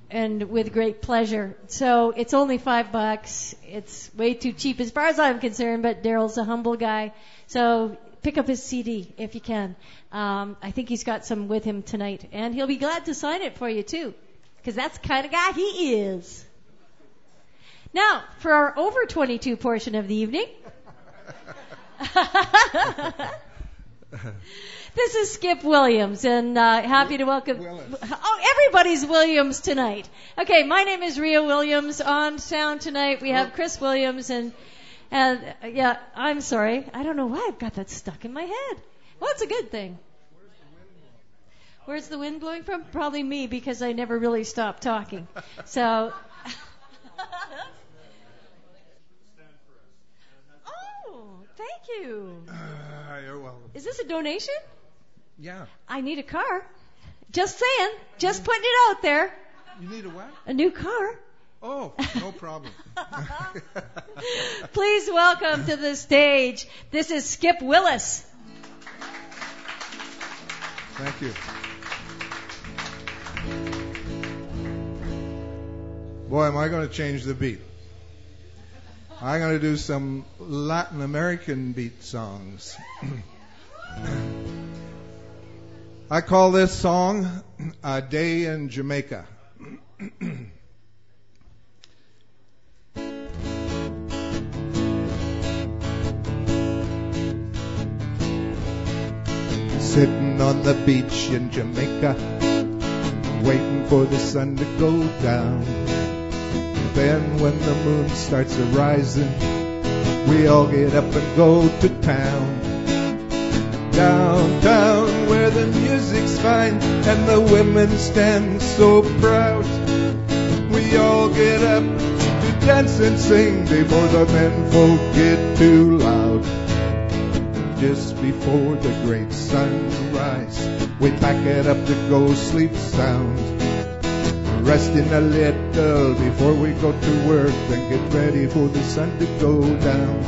and with great pleasure. So it's only five bucks. It's way too cheap as far as I'm concerned, but Daryl's a humble guy. So pick up his CD if you can. Um, I think he's got some with him tonight, and he'll be glad to sign it for you too, because that's the kind of guy he is. Now, for our over 22 portion of the evening. *laughs* this is Skip Williams, and uh, happy to welcome. Oh, everybody's Williams tonight. Okay, my name is Rhea Williams. On sound tonight, we have Chris Williams, and and uh, yeah, I'm sorry, I don't know why I've got that stuck in my head. Well, it's a good thing. Where's the wind blowing from? Probably me because I never really stop talking. So. *laughs* oh, thank you. Uh, you're welcome. Is this a donation? Yeah. I need a car. Just saying. Just putting it out there. You need a what? A new car. Oh, no problem. *laughs* Please welcome to the stage. This is Skip Willis. Thank you. Boy, am I going to change the beat. I'm going to do some Latin American beat songs. *clears throat* I call this song A Day in Jamaica. *clears throat* Sitting on the beach in Jamaica, waiting for the sun to go down. Then when the moon starts a rising, we all get up and go to town. Downtown where the music's fine and the women stand so proud. We all get up to dance and sing before the men folk get too loud. Just before the great sunrise, we pack it up to go sleep sound. Resting a little before we go to work, then get ready for the sun to go down.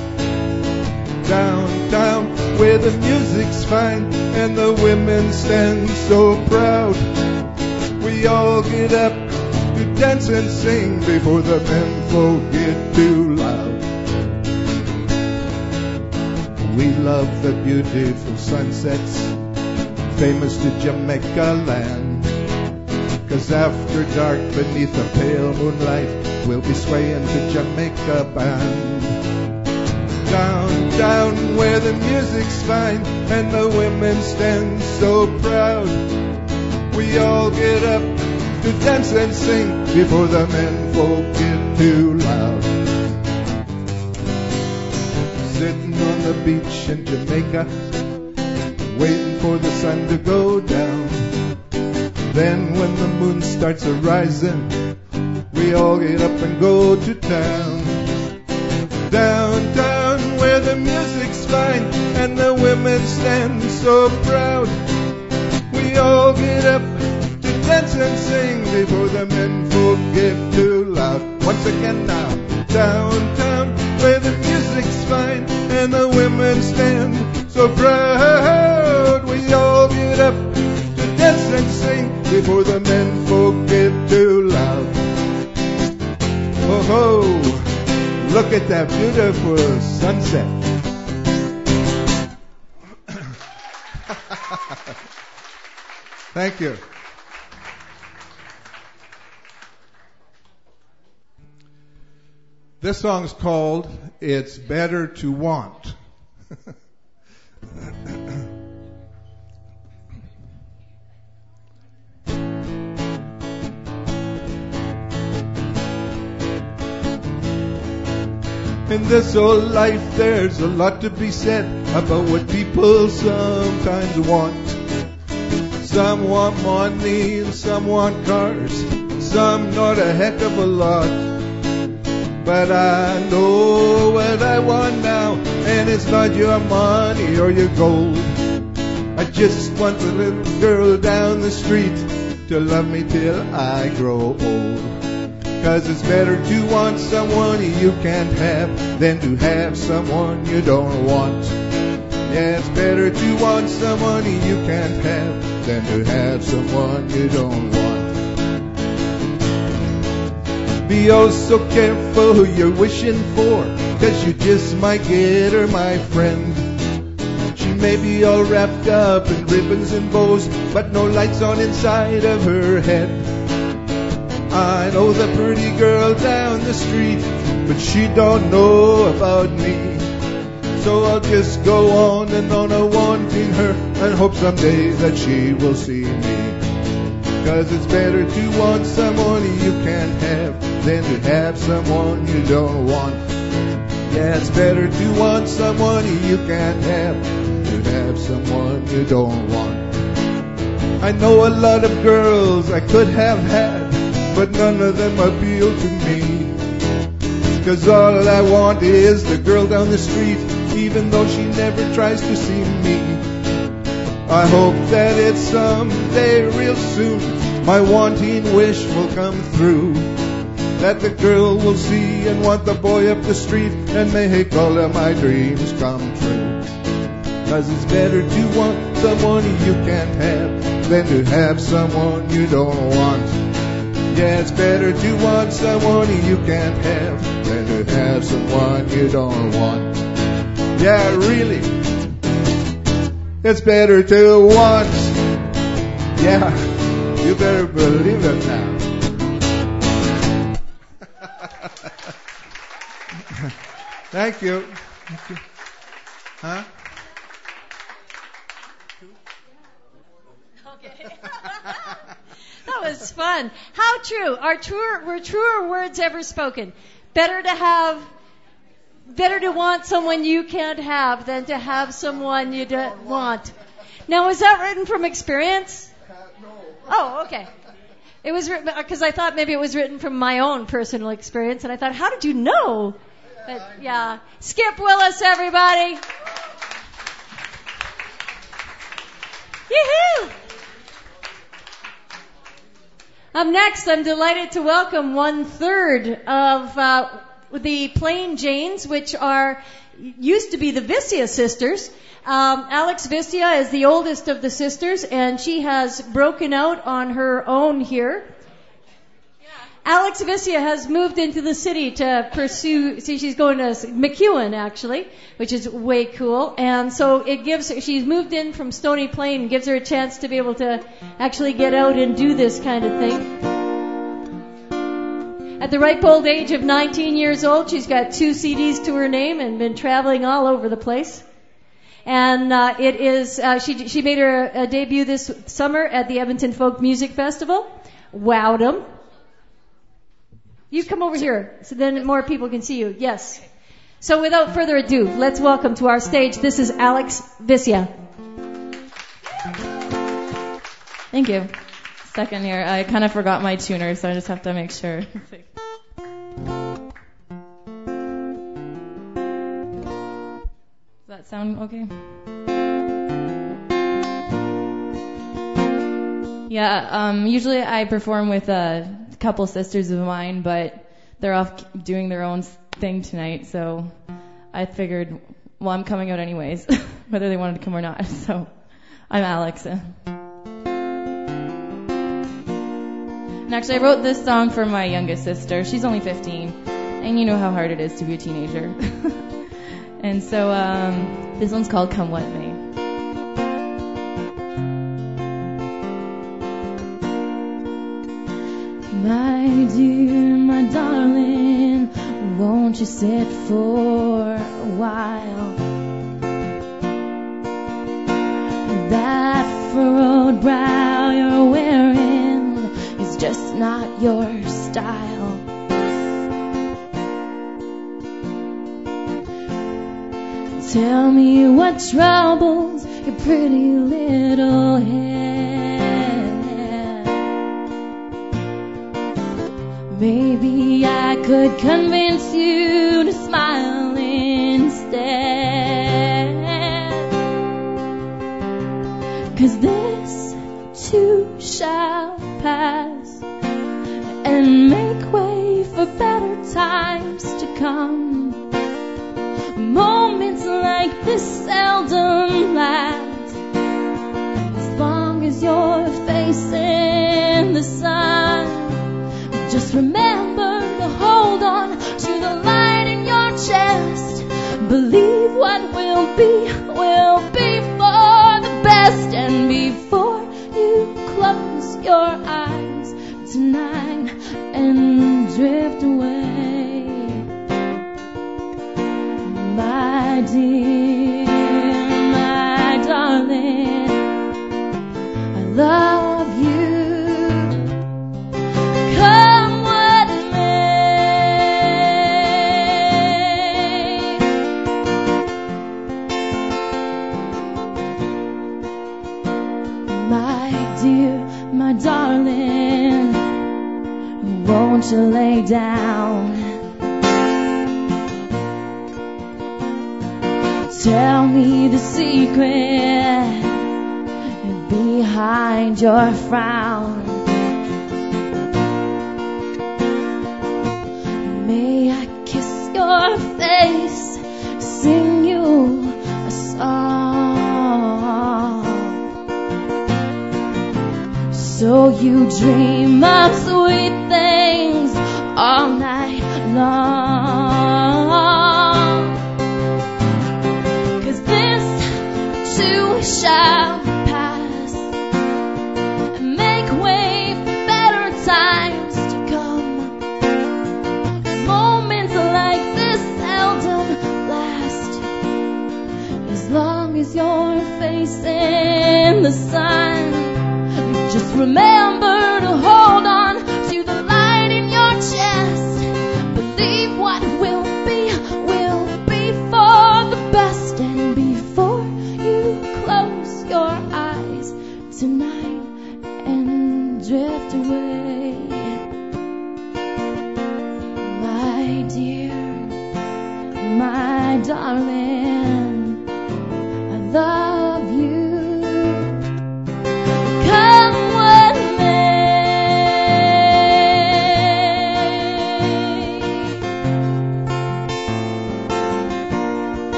Down, down, where the music's fine and the women stand so proud. We all get up to dance and sing before the men folk get too loud. We love the beautiful sunsets, famous to Jamaica land. Cause after dark, beneath the pale moonlight, we'll be swaying to Jamaica band. Down, down where the music's fine and the women stand so proud. We all get up to dance and sing before the men folk get too loud. Sitting on the beach in Jamaica, waiting for the sun to go down. Then when the moon starts a rising, we all get up and go to town. Downtown where the music's fine and the women stand so proud. We all get up to dance and sing before the men folk get too loud. Once again now, downtown where the music's fine and the women stand so proud. We all get up to dance and sing before the men folk get too loud. Oh look at that beautiful sunset. *coughs* Thank you. This song's called It's Better to Want. In this old life, there's a lot to be said about what people sometimes want. Some want money and some want cars, some not a heck of a lot. But I know what I want now, and it's not your money or your gold. I just want the little girl down the street to love me till I grow old. Cause it's better to want someone you can't have than to have someone you don't want. Yeah, it's better to want someone you can't have than to have someone you don't want. Be oh so careful who you're wishing for, cause you just might get her, my friend. She may be all wrapped up in ribbons and bows, but no lights on inside of her head. I know the pretty girl down the street, but she don't know about me. So I'll just go on and on a wanting her and hope someday that she will see me. Cause it's better to want someone you can't have than to have someone you don't want. Yeah, it's better to want someone you can't have than to have someone you don't want. I know a lot of girls I could have had, but none of them appeal to me. Cause all I want is the girl down the street, even though she never tries to see me. I hope that it's someday real soon my wanting wish will come through. That the girl will see and want the boy up the street and make all of my dreams come true. Cause it's better to want someone you can't have than to have someone you don't want. Yeah, it's better to want someone you can't have than to have someone you don't want. Yeah, really. It's better to want. Yeah, you better believe it now. Thank *laughs* you. Thank you. Huh? *laughs* That was fun. How true? Are truer were truer words ever spoken? Better to have better to want someone you can't have than to have someone you don't want. Now was that written from experience? Oh, okay. It was written because I thought maybe it was written from my own personal experience, and I thought, how did you know? But yeah, Skip Willis, everybody. Yoo-hoo! Up next, I'm delighted to welcome one third of uh, the Plain Janes, which are used to be the Vissia sisters. Um, Alex Vissia is the oldest of the sisters, and she has broken out on her own here. Alex Vissia has moved into the city to pursue. See, she's going to MacEwan actually, which is way cool. And so it gives. She's moved in from Stony Plain, gives her a chance to be able to actually get out and do this kind of thing. At the ripe old age of 19 years old, she's got two CDs to her name and been traveling all over the place. And uh, it is uh, she she made her uh, debut this summer at the Edmonton Folk Music Festival. Wowed 'em. You come over here so then more people can see you. Yes. So without further ado, let's welcome to our stage. This is Alex Vissia. Thank you. Second here. I kind of forgot my tuner, so I just have to make sure. Does that sound okay? Yeah, um, usually I perform with a couple sisters of mine, but they're off doing their own thing tonight, so I figured, well, I'm coming out anyways, *laughs* whether they wanted to come or not. *laughs* So I'm Alex. Actually, I wrote this song for my youngest sister. She's only 15, and you know how hard it is to be a teenager. *laughs* and so um, this one's called Come What May. My dear, my darling, won't you sit for a while? That furrowed brow you're wearing just not your style. Tell me what troubles your pretty little head. Maybe I could convince you to smile instead. Cause this too shall pass and make way for better times to come. Moments like this seldom last as long as you're facing the sun. Just remember to hold on to the light in your chest. Believe what will be, will be for the best. And before you close your eyes tonight and drift away, my dear, my darling, I love won't lay down? Tell me the secret behind your frown. May I kiss your face, sing you a song, so you dream of sweet all night long. Cause this too shall pass and make way for better times to come. Moments like this seldom last as long as you're facing the sun. Just remember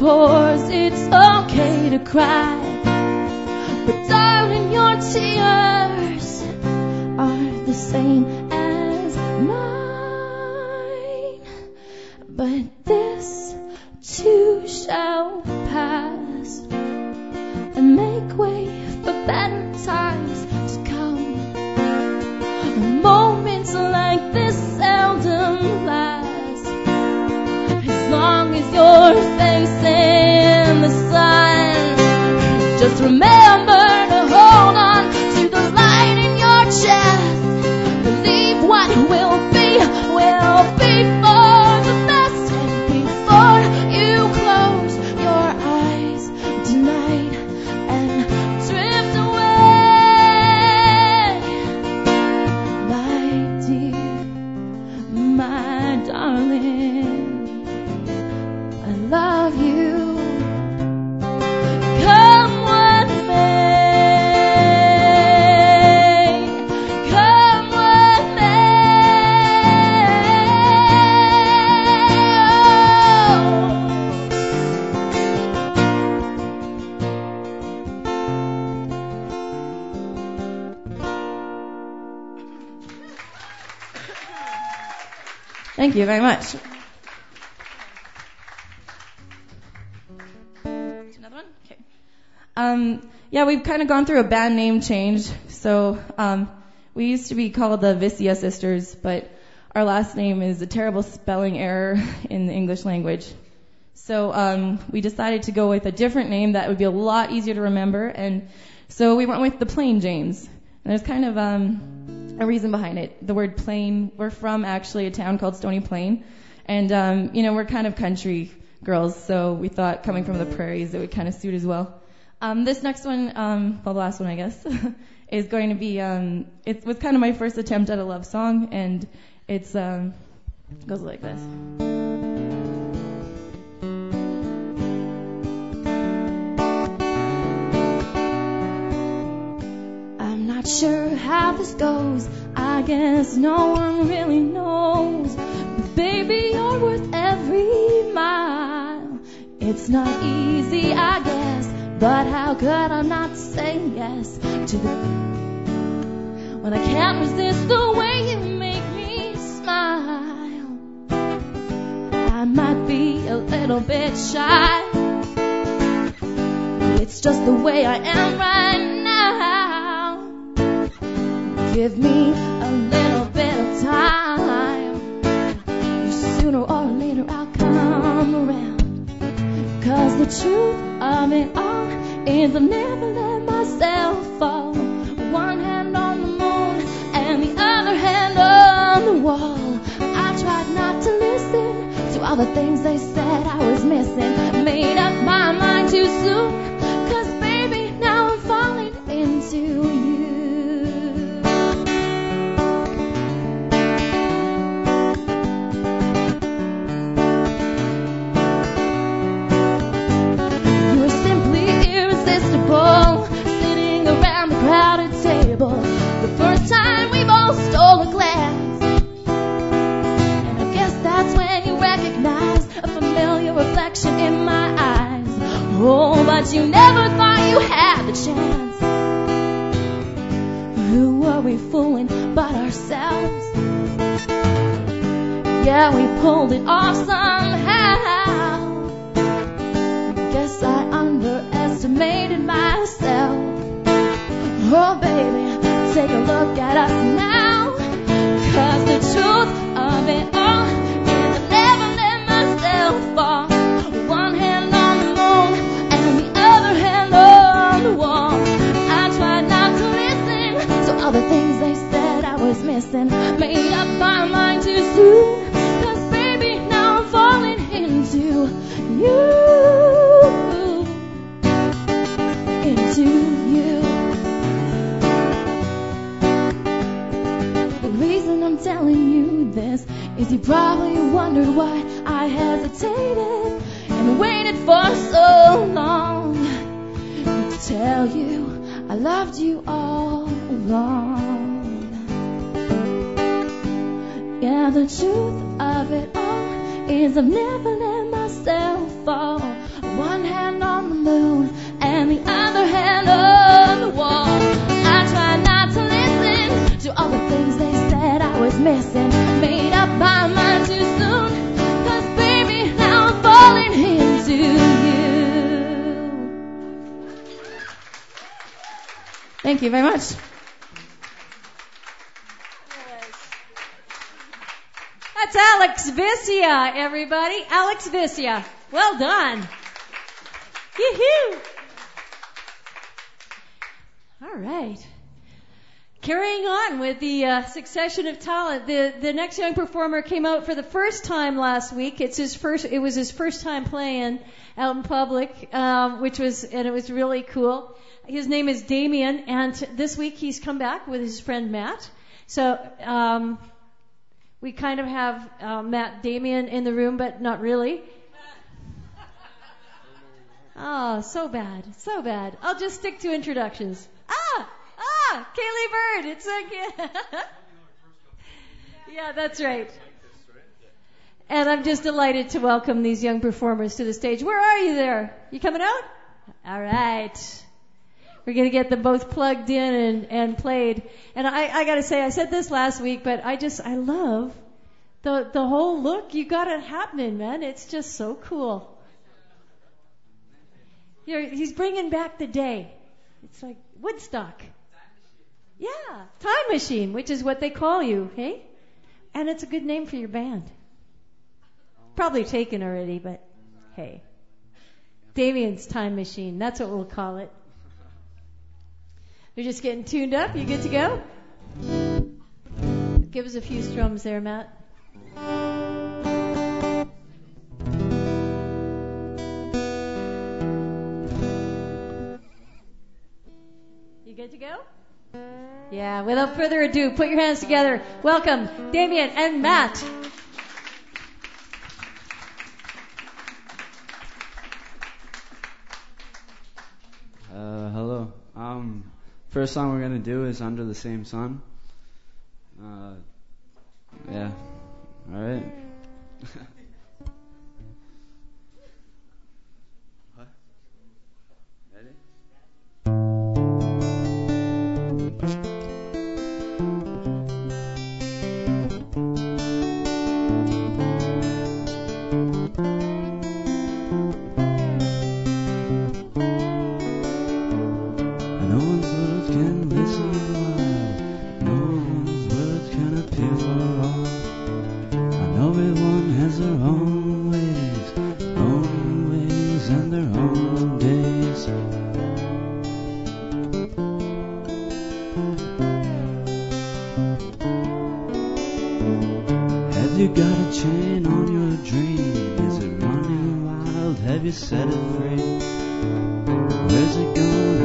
pours, it's okay to cry. But darling, your tears you very much. Another one? Okay. Um, yeah, we've kind of gone through a band name change. So um, we used to be called the Vissia Sisters, but our last name is a terrible spelling error *laughs* in the English language. So um, we decided to go with a different name that would be a lot easier to remember, and so we went with the Plain Janes. And there's kind of um, a reason behind it. The word plain, we're from actually a town called Stony Plain, and um, you know we're kind of country girls, so we thought coming from the prairies it would kind of suit as well. Um, this next one, um, well the last one I guess, *laughs* is going to be um, it was kind of my first attempt at a love song, and it's um, goes like this. Sure how this goes. I guess no one really knows. But baby, you're worth every mile. It's not easy, I guess. But how could I not say yes to the when I can't resist the way you make me smile? I might be a little bit shy. It's just the way I am right now. Give me a little bit of time. Sooner or later I'll come around. Cause the truth of it all is I've never let myself fall. One hand on the moon and the other hand on the wall. I tried not to listen to all the things they said I was missing. Made up my mind too soon. Reflection in my eyes. Oh, but you never thought you had the chance. Who were we fooling but ourselves? Yeah, we pulled it off somehow. Guess I underestimated myself. Oh, baby, take a look at us now. Cause the truth I. Made up my mind too soon. Cause baby, now I'm falling into you. Into you. The reason I'm telling you this is you probably wondered why Thank you very much. That's Alex Vissia, everybody. Alex Vissia. Well done. Yoo-hoo. All right. Carrying on with the uh, succession of talent, the the next young performer came out for the first time last week. It's his first. It was his first time playing out in public, um, which was and it was really cool. His name is Damien, and this week he's come back with his friend Matt. So um, we kind of have uh, Matt Damien in the room, but not really. *laughs* Oh, so bad, so bad. I'll just stick to introductions. Ah, ah, Kaylee Bird. It's like, *laughs* yeah, that's right. And I'm just delighted to welcome these young performers to the stage. Where are you there? You coming out? All right. We're going to get them both plugged in and, and played. And I, I got to say, I said this last week, but I just, I love the, the whole look. You got it happening, man. It's just so cool. You're, he's bringing back the day. It's like Woodstock. Yeah, Time Machine, which is what they call you, hey? And it's a good name for your band. Probably taken already, but hey. Damien's Time Machine, that's what we'll call it. You're just getting tuned up. You good to go? Give us a few strums there, Matt. You good to go? Yeah, without further ado, put your hands together. Welcome, Damien and Matt. Uh, hello. Um, first song we're gonna do is "Under the Same Sun." Uh, yeah. All right. *laughs* to set it free. Where's it going?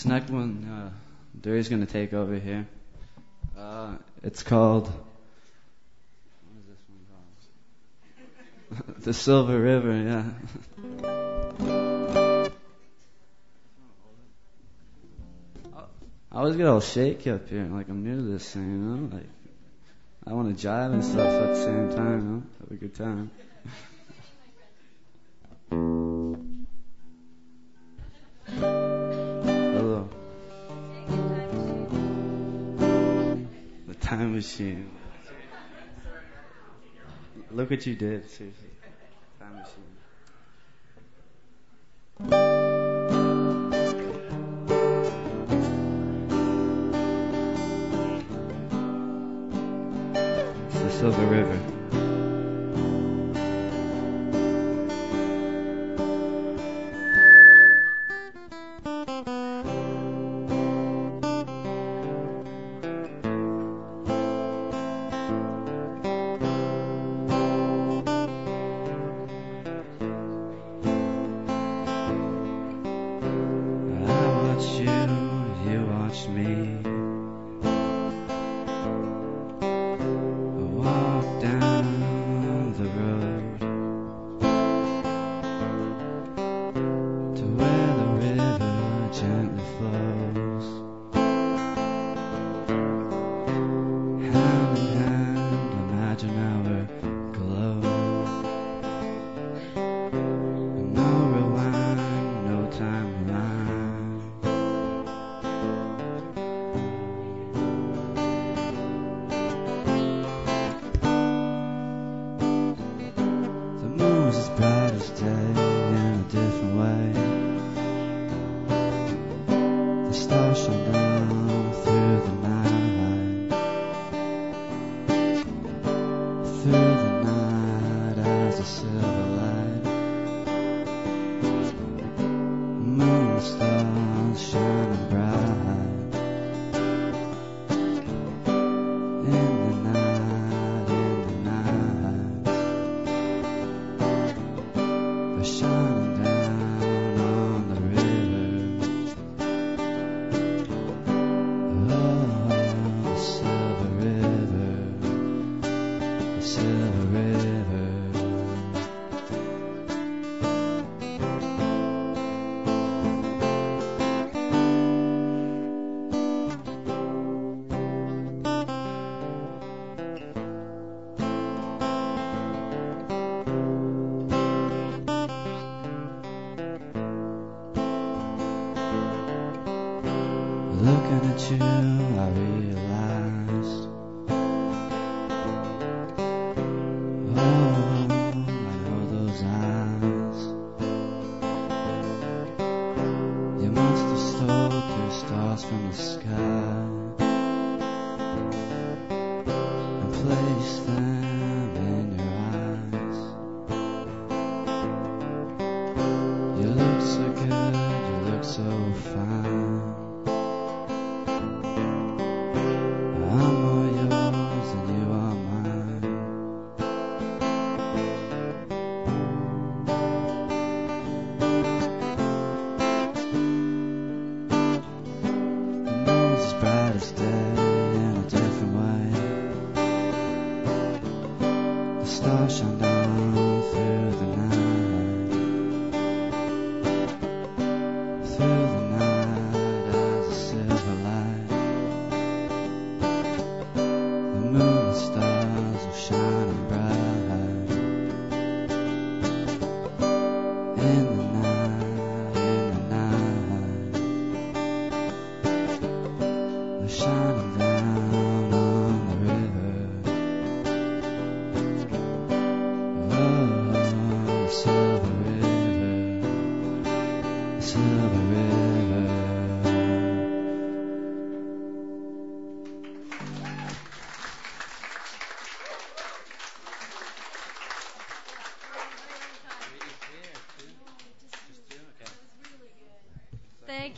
this next one, uh, Dury's going to take over here. Uh, it's called, what is this one called? the Silver River, yeah. I always get all shaky up here, like I'm new to this thing, you know? Like, I want to jive and stuff at the same time, you know? Have a good time. *laughs* time machine. Look what you did, seriously. Time machine. Silver River.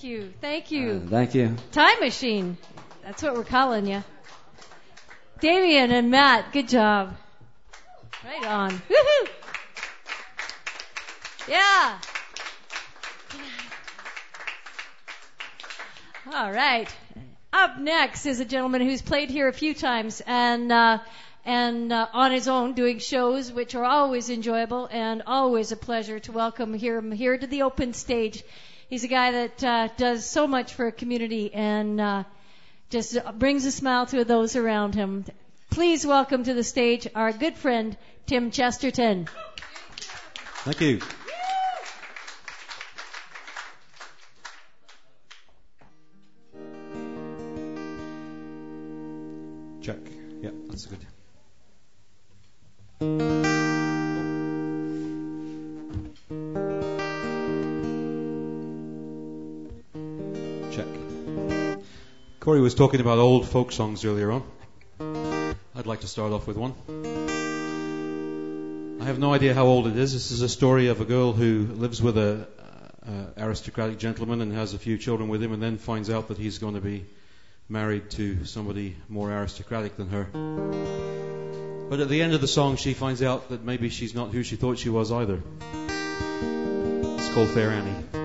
Thank you. Thank you. Uh, thank you. Time machine. That's what we're calling you. Damien and Matt, good job. Right on. Woohoo! Yeah. All right. Up next is a gentleman who's played here a few times and uh, and uh, on his own doing shows, which are always enjoyable and always a pleasure to welcome here him here to the open stage. He's a guy that uh, does so much for a community and uh, just brings a smile to those around him. Please welcome to the stage our good friend Tim Chesterton. Thank you. Check. Yeah, that's good. Corey was talking about old folk songs earlier on. I'd like to start off with one. I have no idea how old it is. This is a story of a girl who lives with a uh, aristocratic gentleman and has a few children with him, and then finds out that he's going to be married to somebody more aristocratic than her. But at the end of the song, she finds out that maybe she's not who she thought she was either. It's called Fair Annie.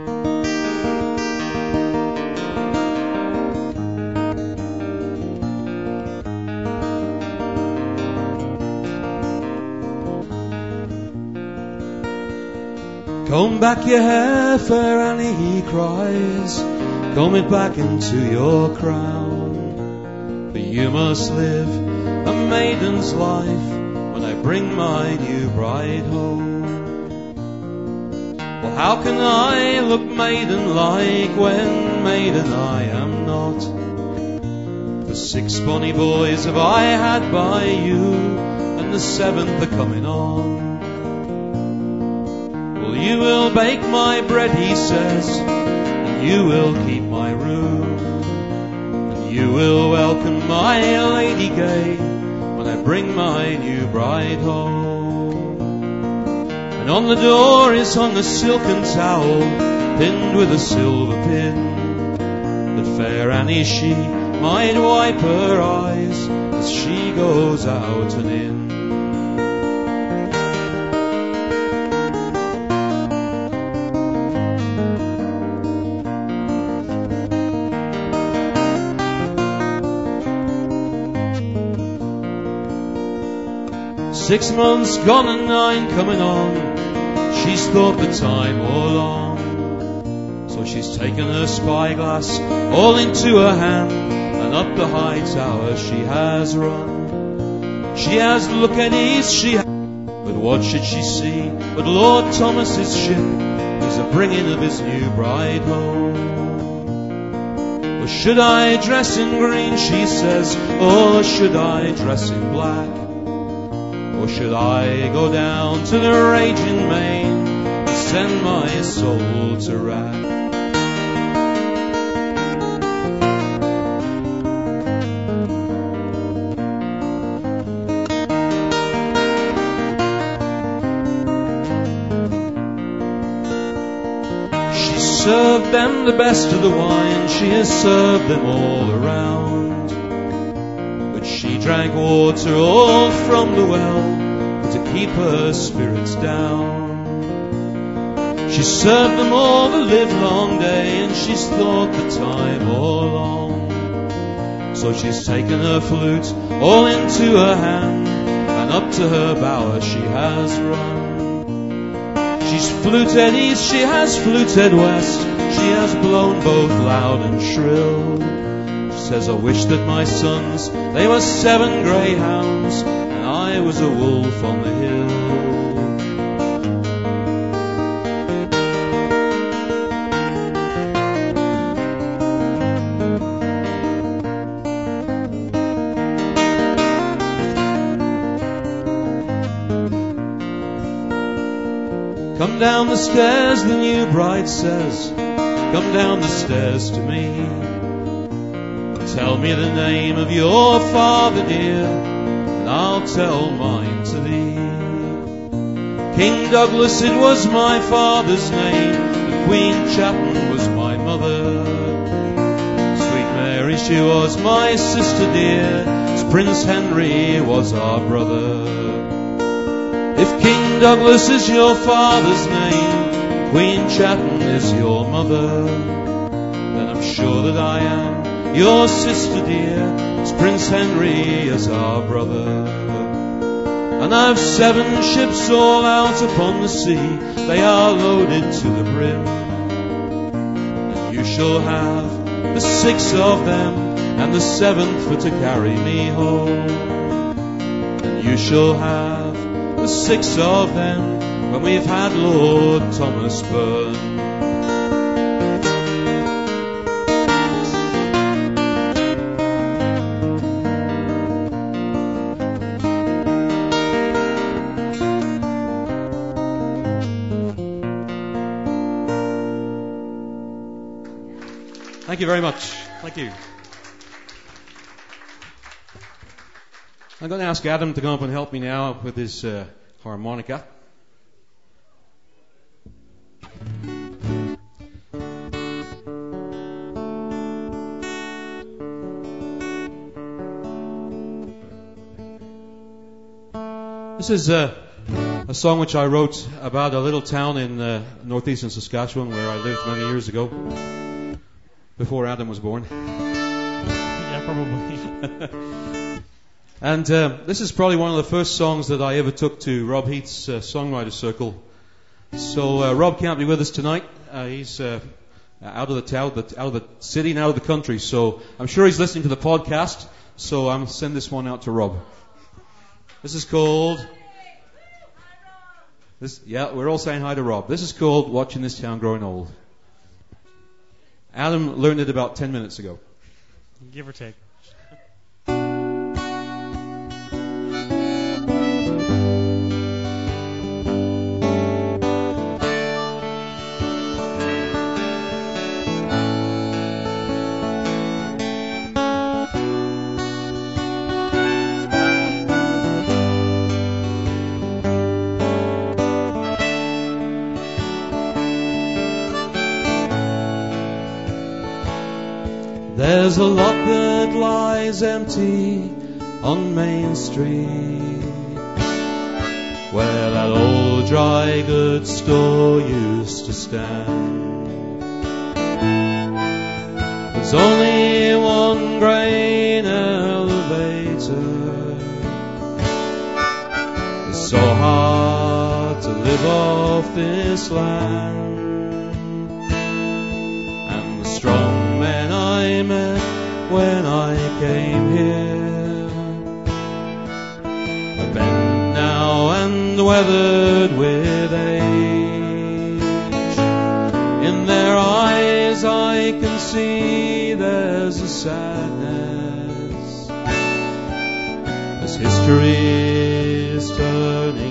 Comb back your hair, fair Annie, he cries. Comb it back into your crown. For you must live a maiden's life when I bring my new bride home. Well, how can I look maiden like when maiden I am not? For six bonny boys have I had by you, and the seventh are coming on. You will bake my bread, he says, and you will keep my room, and you will welcome my lady gay when I bring my new bride home. And on the door is hung a silken towel, pinned with a silver pin, that fair Annie she might wipe her eyes as she goes out and in. Six months gone and nine coming on. She's thought the time all long. So she's taken her spyglass all into her hand, and up the high tower she has run. She has looked at east, she has, but what should she see but Lord Thomas's ship? He's a bringing of his new bride home. Or should I dress in green, she says, or should I dress in black? Should I go down to the raging main and send my soul to? She served them the best of the wine, she has served them all around. She drank water all from the well to keep her spirits down. She served them all the livelong day, and she's thought the time all long. So she's taken her flute all into her hand, and up to her bower she has run. She's fluted east, she has fluted west, she has blown both loud and shrill. Says, I wish that my sons, they were seven greyhounds, and I was a wolf on the hill. Come down the stairs, the new bride says. Come down the stairs to me. Tell me the name of your father, dear, and I'll tell mine to thee. King Douglas, it was my father's name, the Queen Chapman was my mother. Sweet Mary, she was my sister dear, as Prince Henry was our brother. If King Douglas is your father's name, Queen Chapman is your mother, then I'm sure that I am your sister dear, as Prince Henry as our brother. And I've seven ships all out upon the sea, they are loaded to the brim. And you shall have the six of them, and the seventh for to carry me home. And you shall have the six of them when we've had Lord Thomas Burn. You very much. Thank you. I'm going to ask Adam to come up and help me now with his uh, harmonica. This is uh, a song which I wrote about a little town in uh, northeastern Saskatchewan where I lived many years ago, before Adam was born. Yeah, probably. *laughs* And uh, this is probably one of the first songs that I ever took to Rob Heath's uh, songwriter circle So uh, Rob can't be with us tonight. Uh, he's uh, out of the town, out of the city, and out of the country. So I'm sure he's listening to the podcast. So I'm send this one out to Rob. This is called. This, yeah, we're all saying hi to Rob. This is called "Watching This Town Growing Old." Adam learned it about ten minutes ago. Give or take. There's a lot that lies empty on Main Street where that old dry goods store used to stand. There's only one grain elevator. It's so hard to live off this land. When I came here bent now and weathered with age. In their eyes I can see there's a sadness as history is turning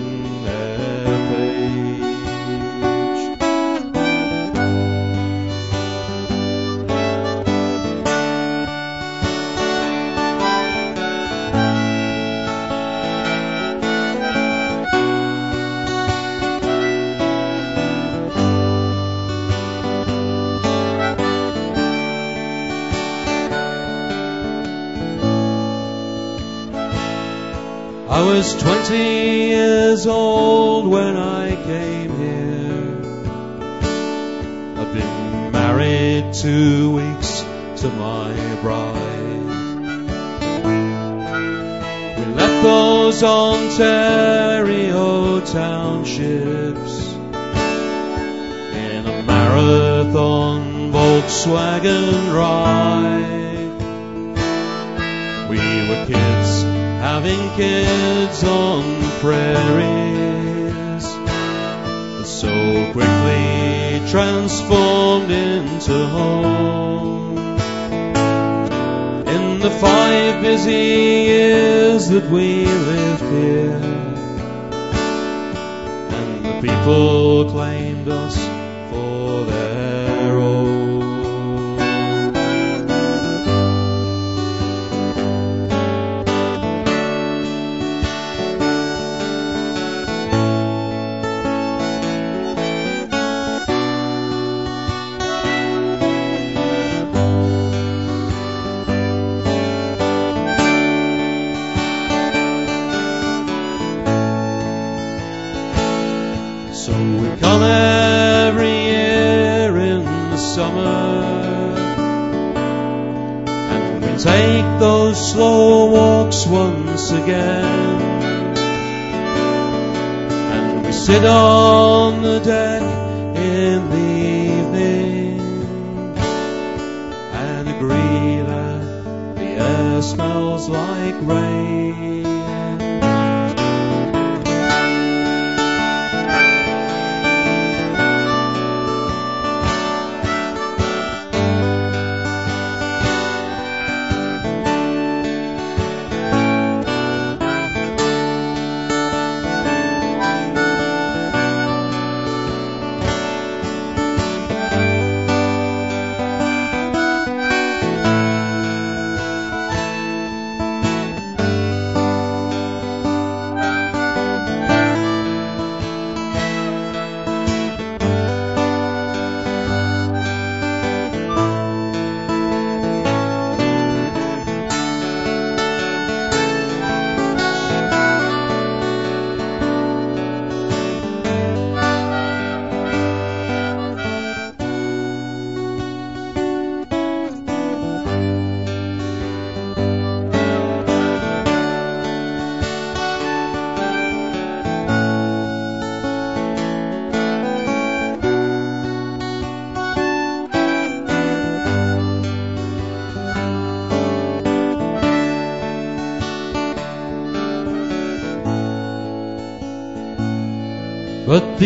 I was 20 years old when I came here. I've been married two weeks to my bride. We left those Ontario townships in a marathon Volkswagen ride. We were kids having kids on prairies so quickly transformed into home. In the five busy years that we lived here, and the people claimed us again. And we sit on the deck in the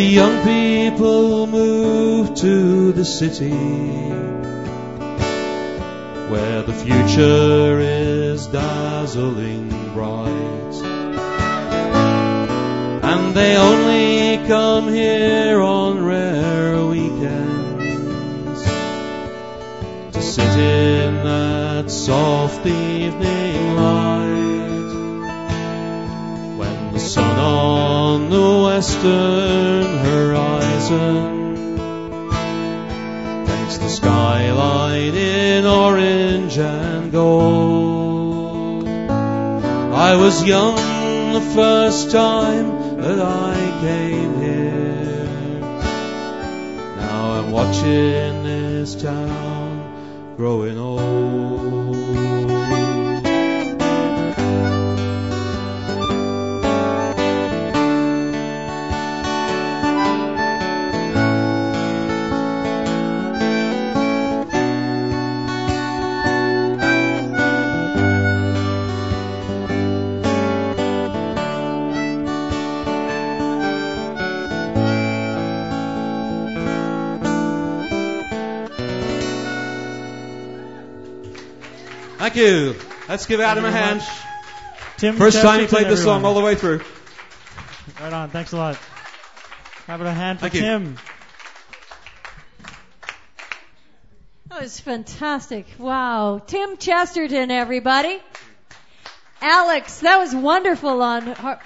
the young people move to the city where the future is dazzling bright. And they only come here on rare weekends to sit in that soft evening light when the sun on the western horizon paints the skyline in orange and gold. I was young the first time that I came here. Now I'm watching Let's give Adam a hand. Tim First time he played this song all the way through. Right on. Thanks a lot. How about a hand for Thank you. Tim? That was fantastic. Wow. Tim Chesterton, everybody. Alex, that was wonderful on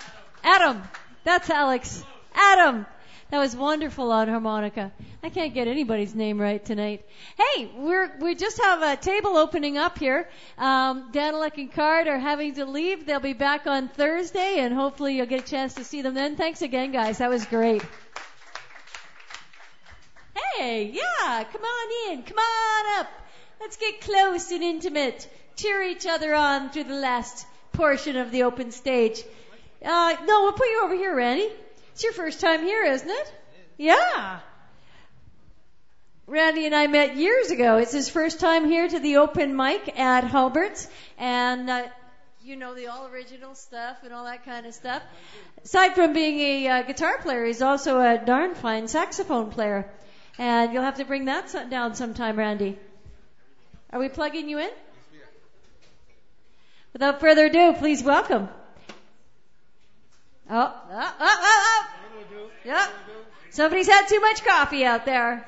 Adam. That's Alex. Adam. That was wonderful on harmonica. I can't get anybody's name right tonight. Hey, we're we just have a table opening up here. Um, Daniluk and Card are having to leave. They'll be back on Thursday, and hopefully you'll get a chance to see them then. Thanks again, guys. That was great. Hey, yeah, come on in, come on up. Let's get close and intimate. Cheer each other on through the last portion of the open stage. Uh, no, we'll put you over here, Randy. It's your first time here, isn't it? Yeah. Randy and I met years ago. It's his first time here to the open mic at Halbert's, and uh, you know the all original stuff and all that kind of stuff. Aside from being a uh, guitar player, he's also a darn fine saxophone player. And you'll have to bring that so- down sometime, Randy. Are we plugging you in? Without further ado, please welcome. Oh, oh, oh, oh, oh. Yep. Somebody's had too much coffee out there.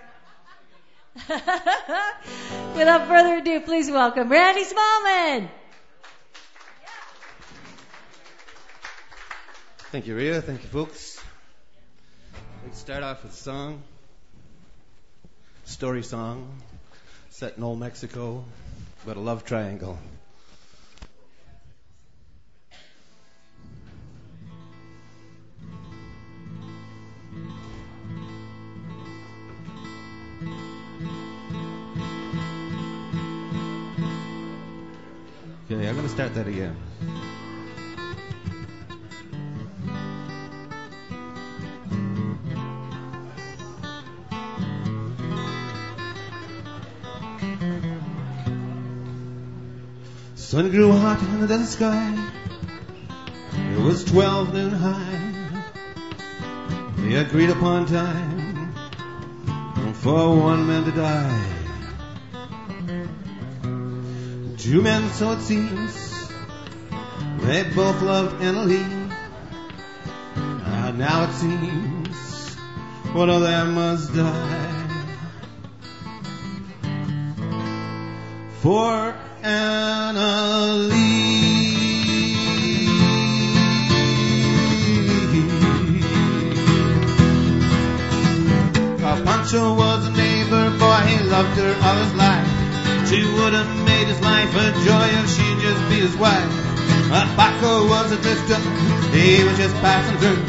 *laughs* Without further ado, please welcome Randy Smallman. Thank you, Rhea. Thank you, folks. Let's start off with a song, story song, set in old Mexico, about a love triangle. Okay, I'm going to start that again. Sun grew hot in the sky. It was twelve noon high. They agreed upon time for one man to die. Two men, so it seems, they both loved Annalie. And now it seems one of them must die. For Annalie. Pancho was a neighbor boy, he loved her all his life. She would have made his life a joy if she'd just be his wife. But Paco was a drifter, he was just passing through.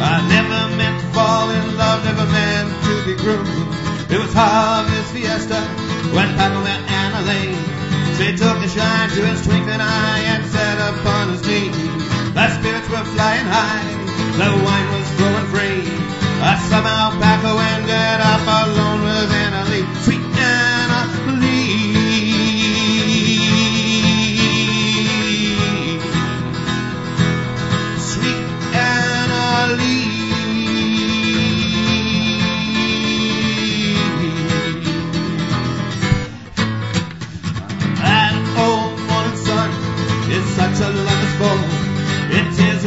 I never meant to fall in love, never meant to be groomed. It was harvest fiesta when Paco met Anna Lane. She took a shine to his twinkling eye and sat upon his knee. The spirits were flying high, the wine was flowing free. Uh, somehow Paco ended up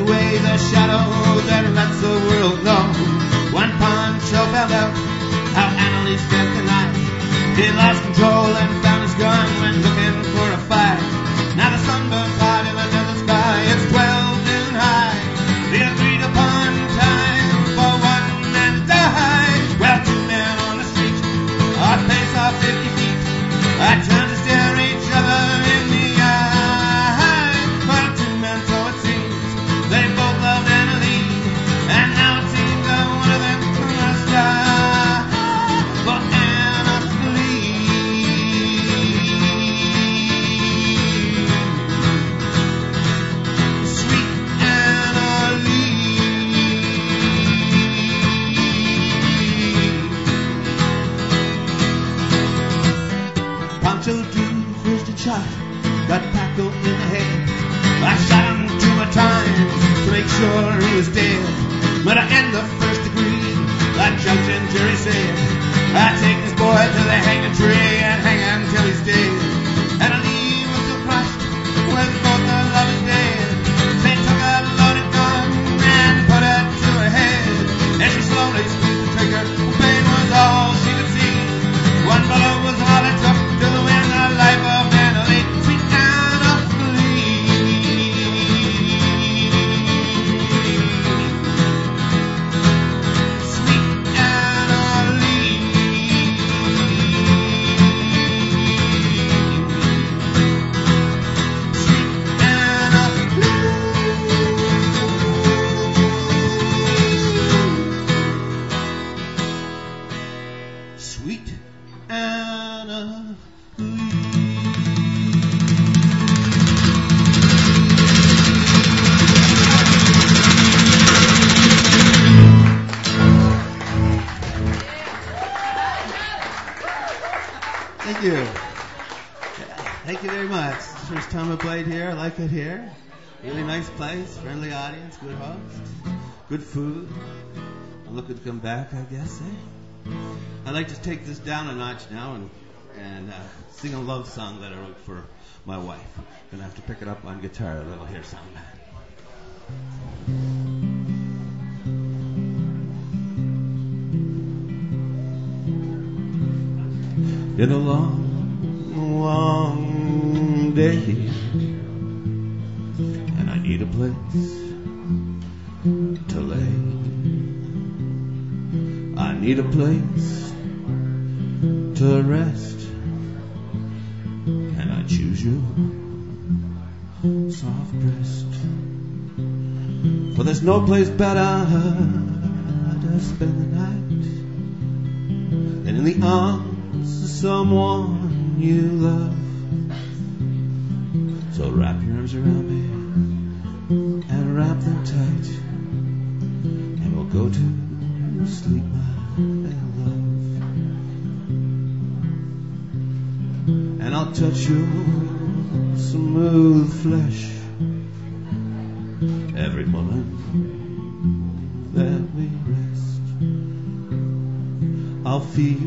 away the shadow that lets the world know. When Pancho found out how Annalise spent the night, he lost control and found his gun when looking for a fight. Now the sunburned was dead. But I end the first degree, like judge and jury said. I take this boy to the hanging tree and hang him till he's dead. It here. Really nice place, friendly audience, good host, good food. I'm looking to come back, I guess. Eh? I'd like to take this down a notch now and and uh, sing a love song that I wrote for my wife. Gonna have to pick it up on guitar a little here, some. Been a long, long day, need a place to lay. I need a place to rest, and I choose you, soft breast. For there's no place better to spend the night than in the arms of someone you love. So wrap your arms around me tight, and we'll go to sleep, my love. And I'll touch your smooth flesh every moment that we rest. I'll feel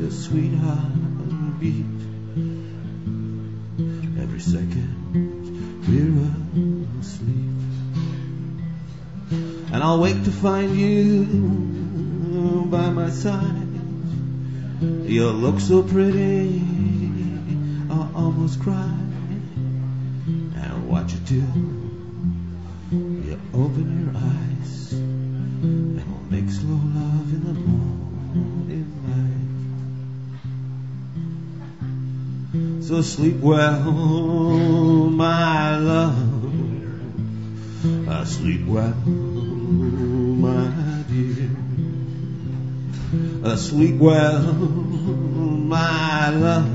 your sweet heart beat to find you by my side. You look so pretty, I almost cry. And what you do, you open your eyes, and we'll make slow love in the morning light. So sleep well, my love. I sleep well, my dear. Uh, sleep well, my love.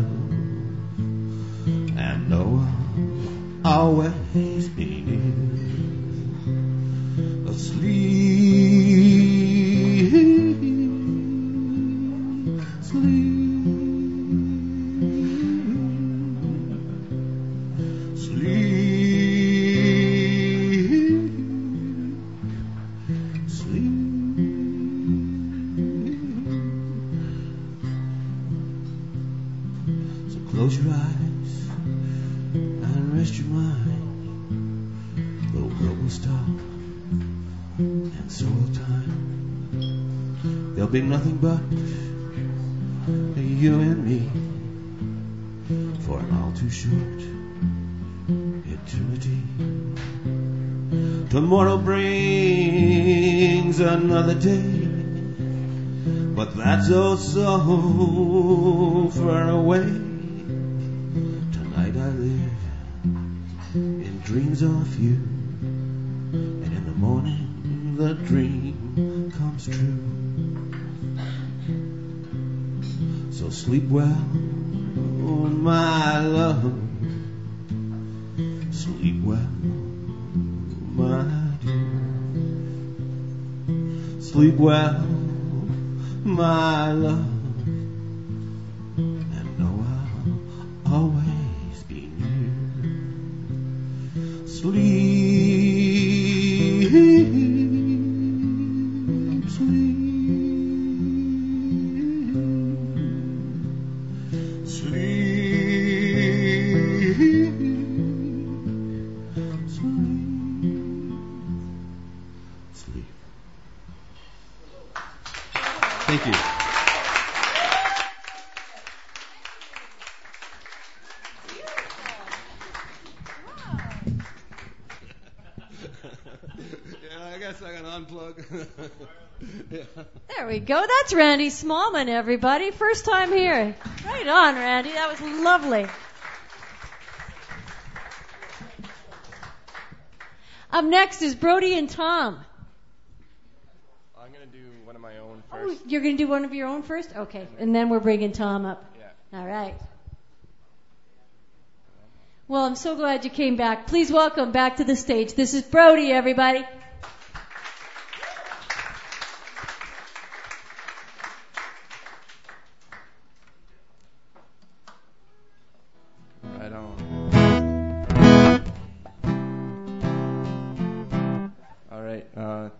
And I'll always be near. Another day, but that's oh so far away. Tonight I live in dreams of you, and in the morning the dream comes true. So sleep well, my love. Sleep well, my love. Go. That's Randy Smallman, everybody. First time here. Right on, Randy. That was lovely. Up next is Brody and Tom. I'm going to do one of my own Oh, first. you're going to do one of your own first? Okay. And then we're bringing Tom up. Yeah. All right. Well, I'm so glad you came back. Please welcome back to the stage. This is Brody, everybody.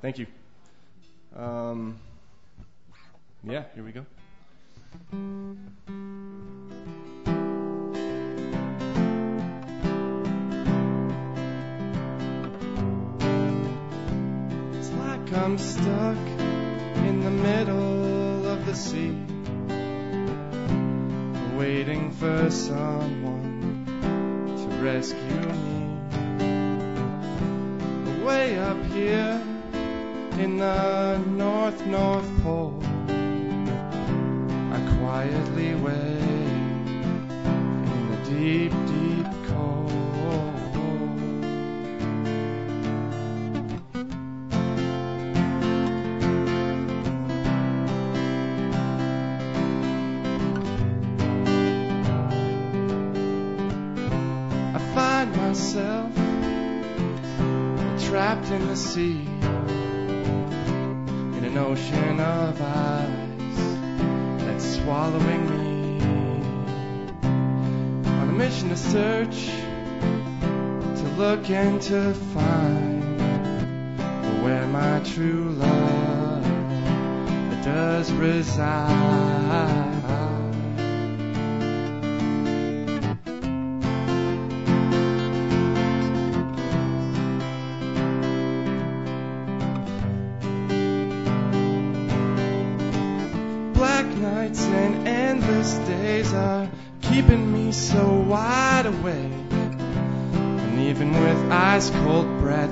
Thank you. Um, yeah, here we go. It's like I'm stuck in the middle of the sea, waiting for someone to rescue me. Way up here in the North North Pole, I quietly wait in the deep, deep cold. I find myself trapped in the sea ocean of ice that's swallowing me. On a mission to search to look and to find where my true love does reside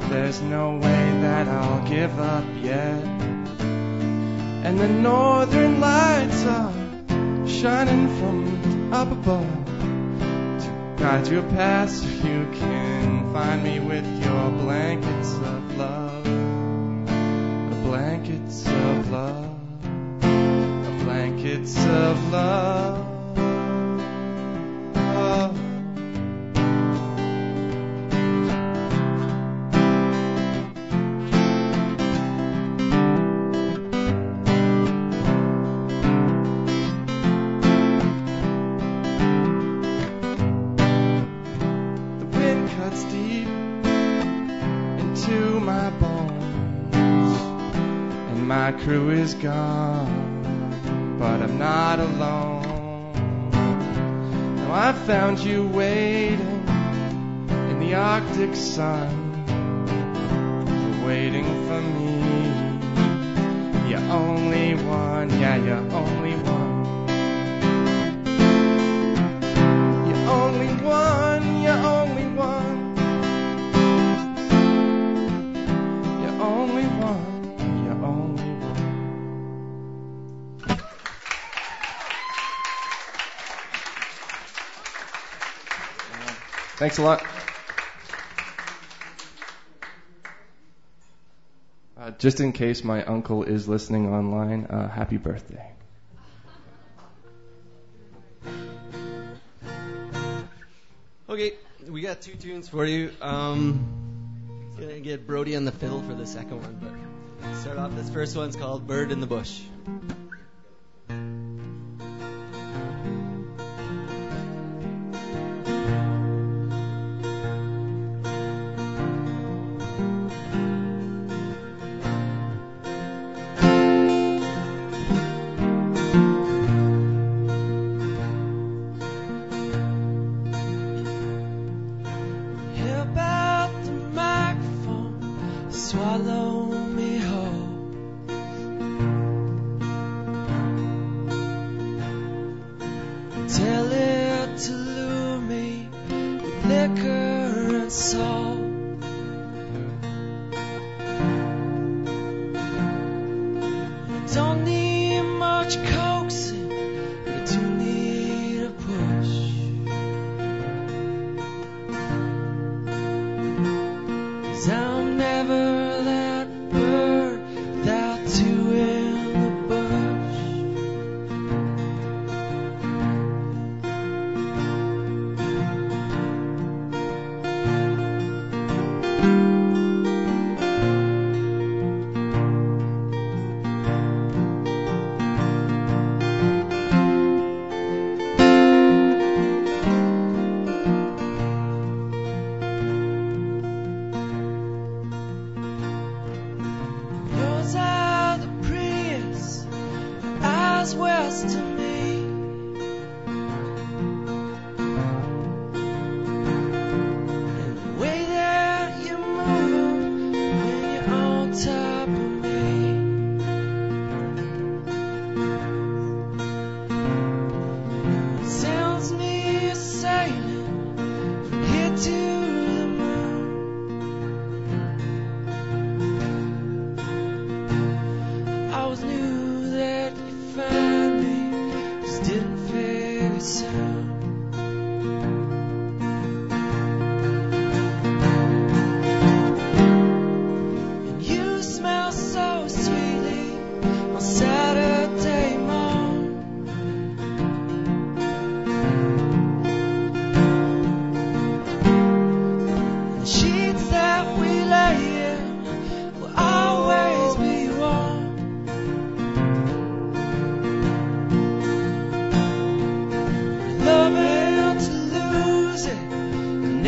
there's no way that I'll give up yet. And the northern lights are shining from up above to guide your path so you can find me with your blankets of love. The blankets of love blankets of love. is gone, but I'm not alone. Now I found you waiting in the Arctic sun, waiting for me. You're only one, yeah, you're only one. Thanks a lot. Uh, just in case my uncle is listening online, uh, happy birthday. Okay, we got two tunes for you. Um, gonna get Brody on the fiddle for the second one, but start off. This first one's called "Bird in the Bush."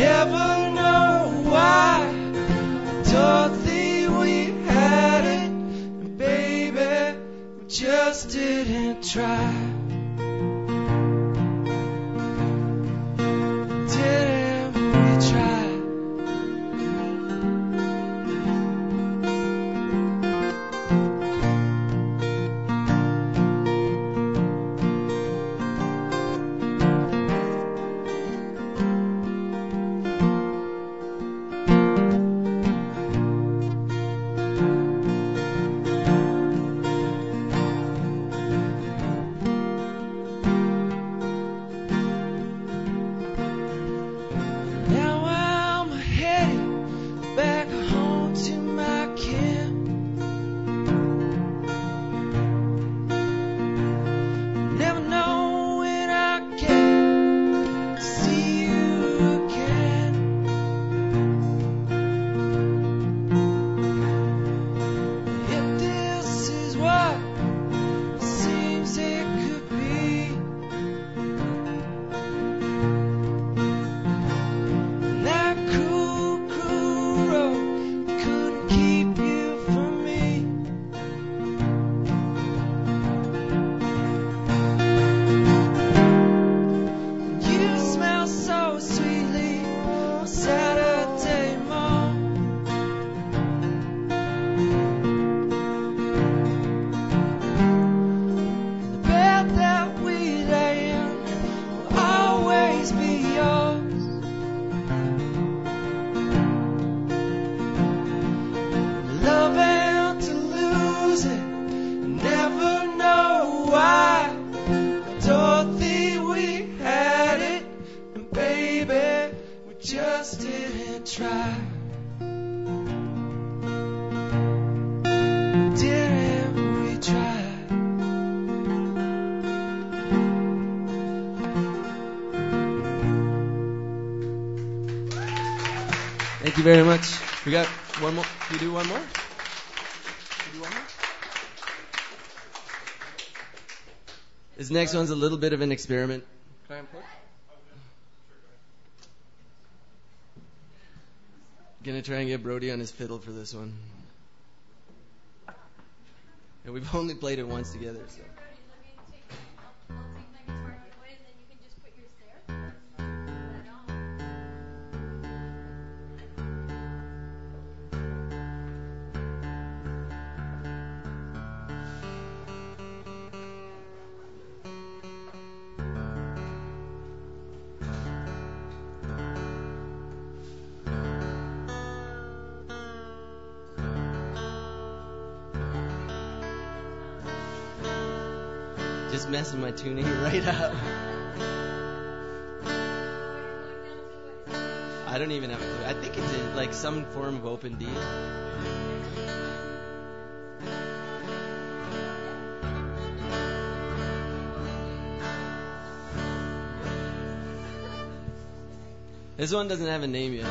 never know why I we had it, and baby, we just didn't try. Next one's a little bit of an experiment. Can I unplug? Gonna try and get Brody on his fiddle for this one. And we've *laughs* only played it once together, so. Messing my tuning *laughs* right up. I don't even have a clue. I think it's in like some form of open D. This one doesn't have a name yet.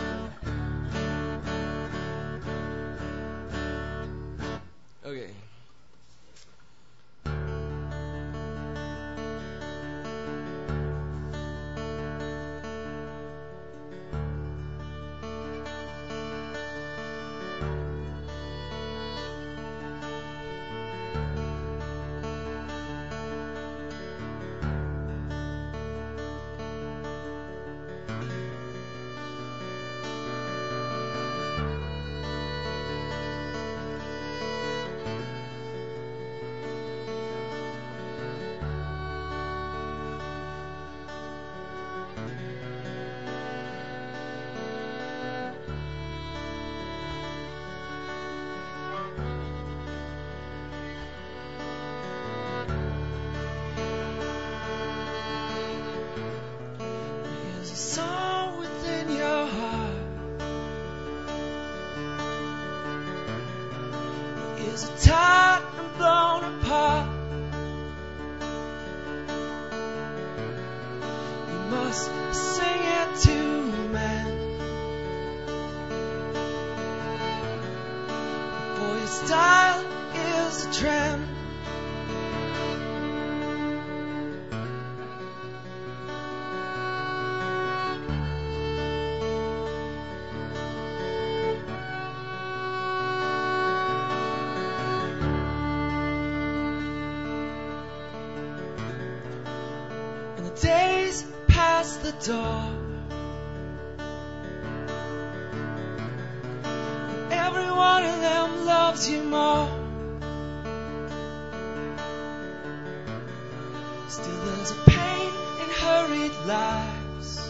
Still, there's a pain in hurried lives.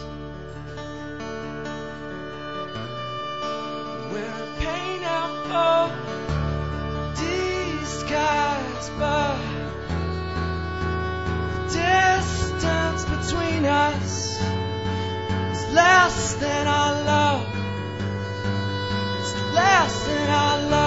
We're in pain now, oh, disguised by distance between us is less than our love. It's less than our love.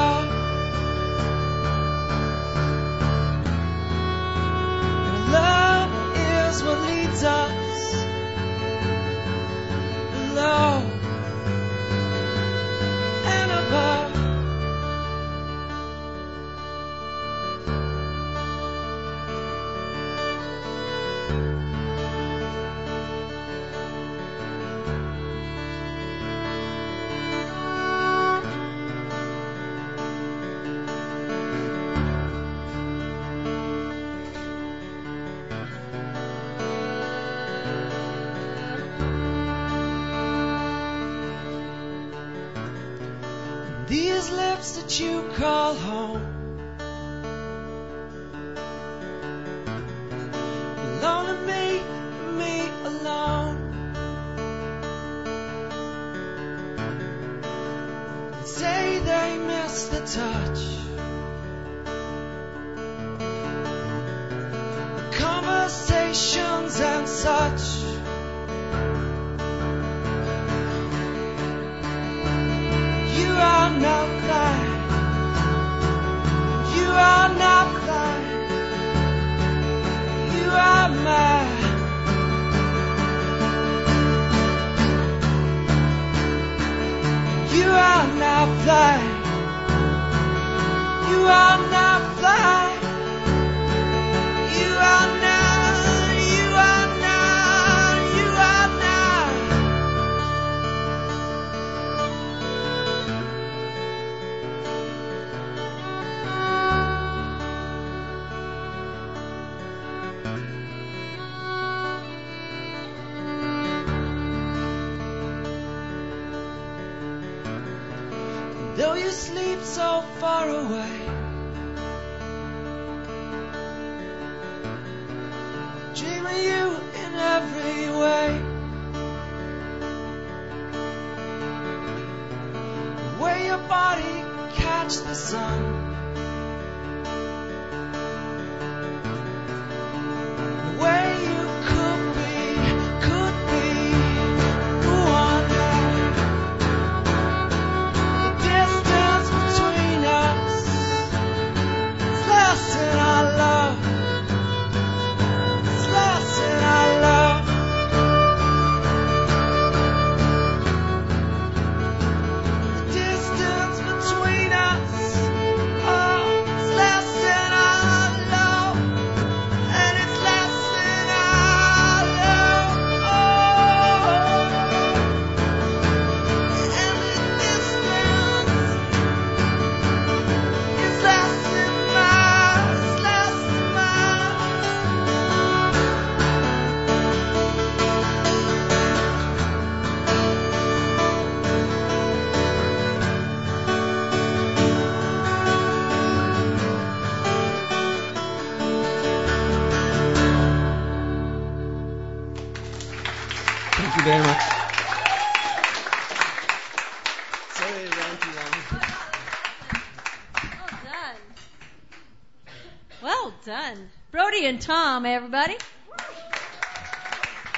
And Tom, everybody.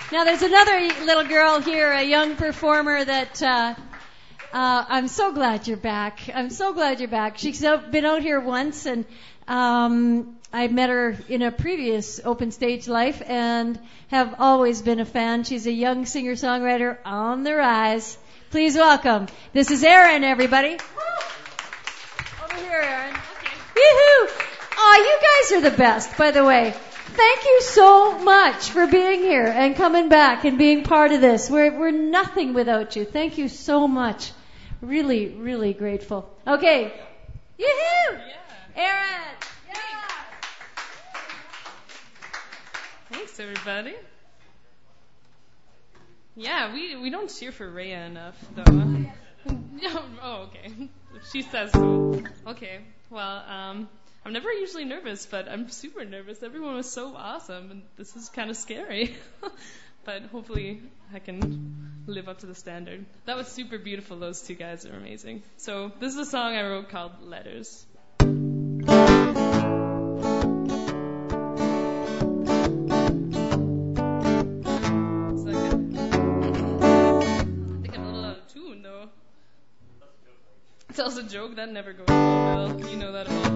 Now there's another little girl here, a young performer that uh, uh, I'm so glad you're back. I'm so glad you're back. She's out, been out here once, and um, I met her in a previous open stage life, and have always been a fan. She's a young singer-songwriter on the rise. Please welcome. This is Erin, everybody. Over here, Erin. Yoo-hoo! Aw, you guys are the best, by the way. Thank you so much for being here and coming back and being part of this. We're, we're nothing without you. Thank you so much. Really, really grateful. Okay. Yoo-hoo! Erin! Thanks, everybody. Yeah, we we don't cheer for Rhea enough, though. Yeah, *laughs* *laughs* oh, okay. She says so. Okay. Well, um, I'm never usually nervous, but I'm super nervous. Everyone was so awesome, and this is kind of scary. *laughs* but hopefully, I can live up to the standard. That was super beautiful. Those two guys are amazing. So this is a song I wrote called Letters. Tells a joke that never goes well. You know that about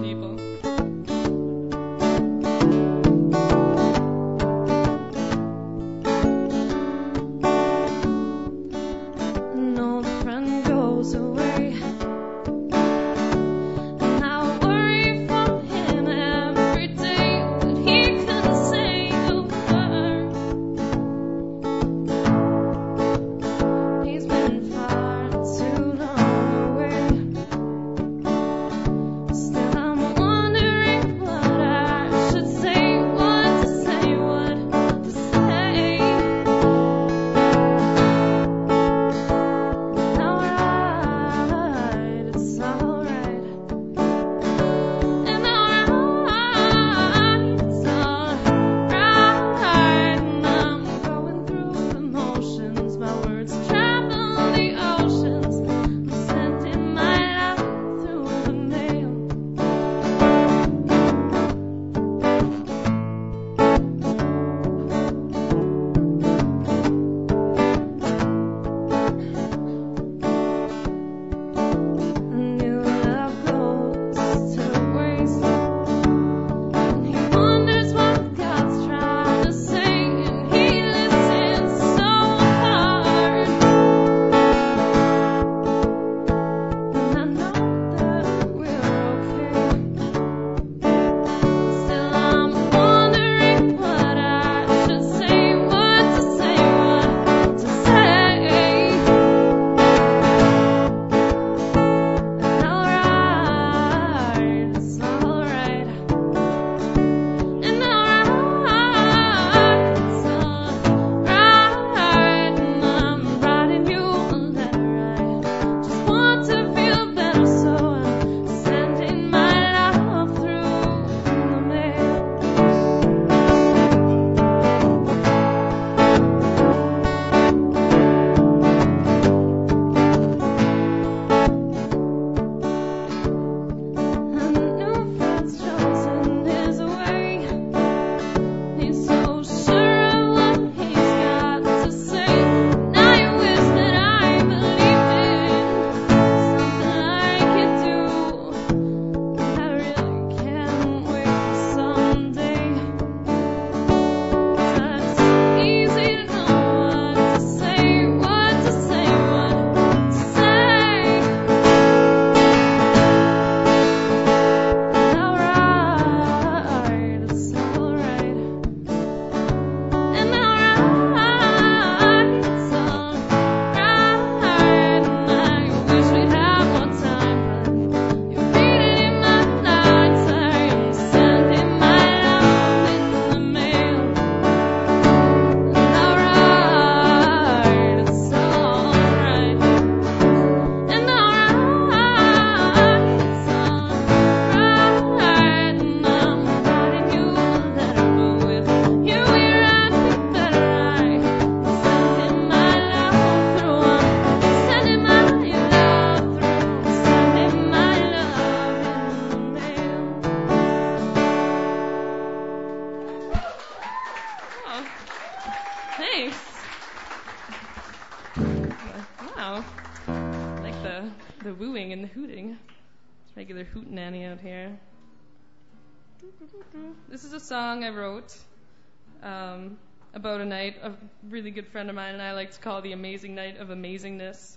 good friend of mine and I like to call the amazing night of amazingness.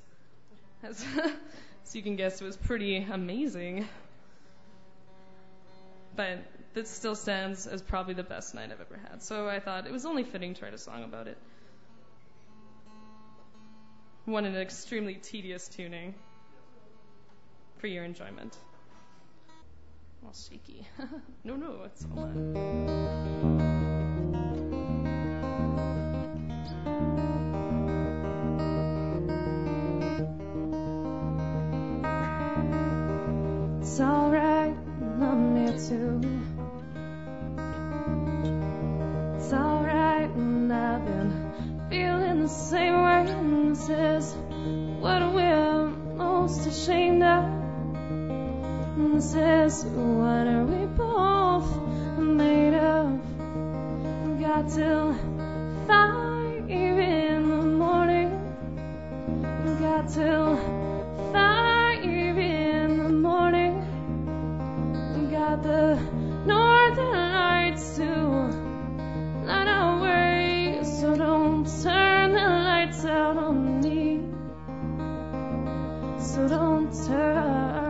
As, *laughs* so you can guess it was pretty amazing. But this still stands as probably the best night I've ever had. So I thought it was only fitting to write a song about it. One in an extremely tedious tuning for your enjoyment. All shaky. *laughs* no, no, it's all It's alright, I'm here too. It's alright, and I've been feeling the same way. And this is what we're most ashamed of. And this is what are we both made of. Got till five in the morning. Got till five The northern lights to light our way. So don't turn the lights out on me. So don't turn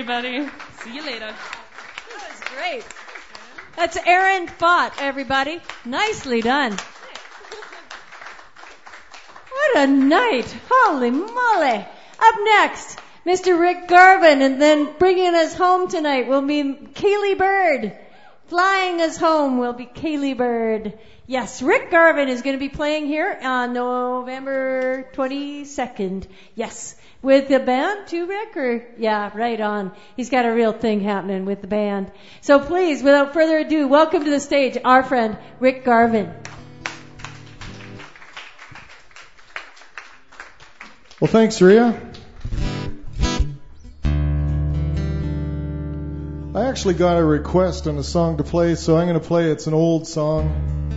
everybody. See you later. That was great. That's Erin Fott, everybody. Nicely done. What a night. Holy moly. Up next, Mr. Rick Garvin, and then bringing us home tonight will be Kaylee Bird. Flying us home will be Kaylee Bird. Yes, Rick Garvin is going to be playing here on November 22nd. Yes, with the band too, Rick? Or yeah, right on. He's got a real thing happening with the band. So please, without further ado, welcome to the stage our friend Rick Garvin. Well, thanks, Rhea. I actually got a request on a song to play, so I'm going to play. It's an old song.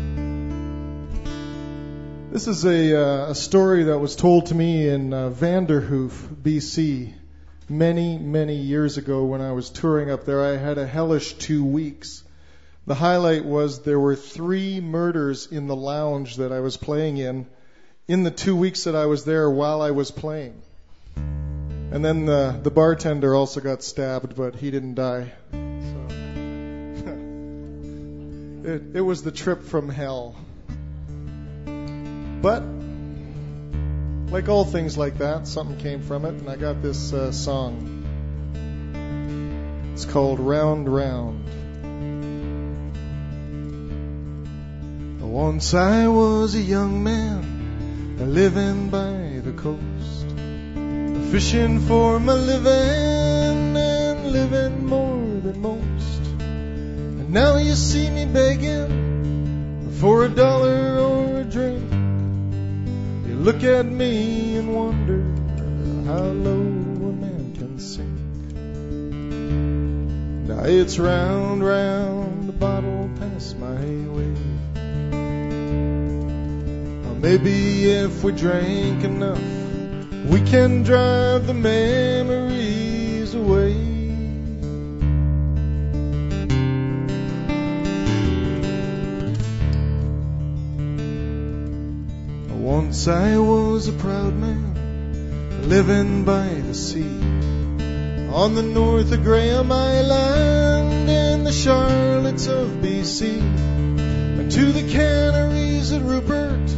This is a, uh, a story that was told to me in uh, Vanderhoof, BC, many, many years ago when I was touring up there. I had a hellish two weeks. The highlight was there were three murders in the lounge that I was playing in in the two weeks that I was there while I was playing. And then the, the bartender also got stabbed, but he didn't die. So. *laughs* it, it was the trip from hell. But, like all things like that, something came from it, and I got this uh, song. It's called Round Round. Once I was a young man, living by the coast, fishing for my living and living more than most. And now you see me begging for a dollar or a drink. Look at me and wonder how low a man can sink. Now it's round, round the bottle past my way. Or maybe if we drink enough, we can drive the memories Once I was a proud man, living by the sea, on the north of Graham Island in the Charlottes of BC, and to the canneries at Rupert.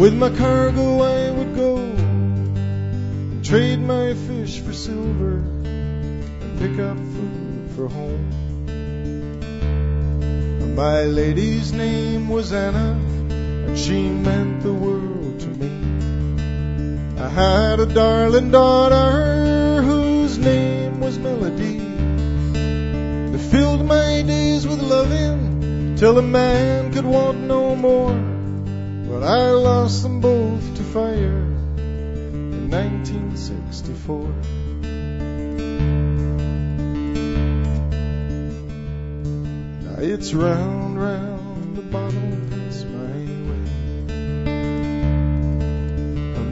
With my cargo I would go and trade my fish for silver and pick up food for home. My lady's name was Anna and she meant the world. I had a darling daughter whose name was Melody. They filled my days with loving till a man could want no more. But I lost them both to fire in 1964. Now it's round, round the bottle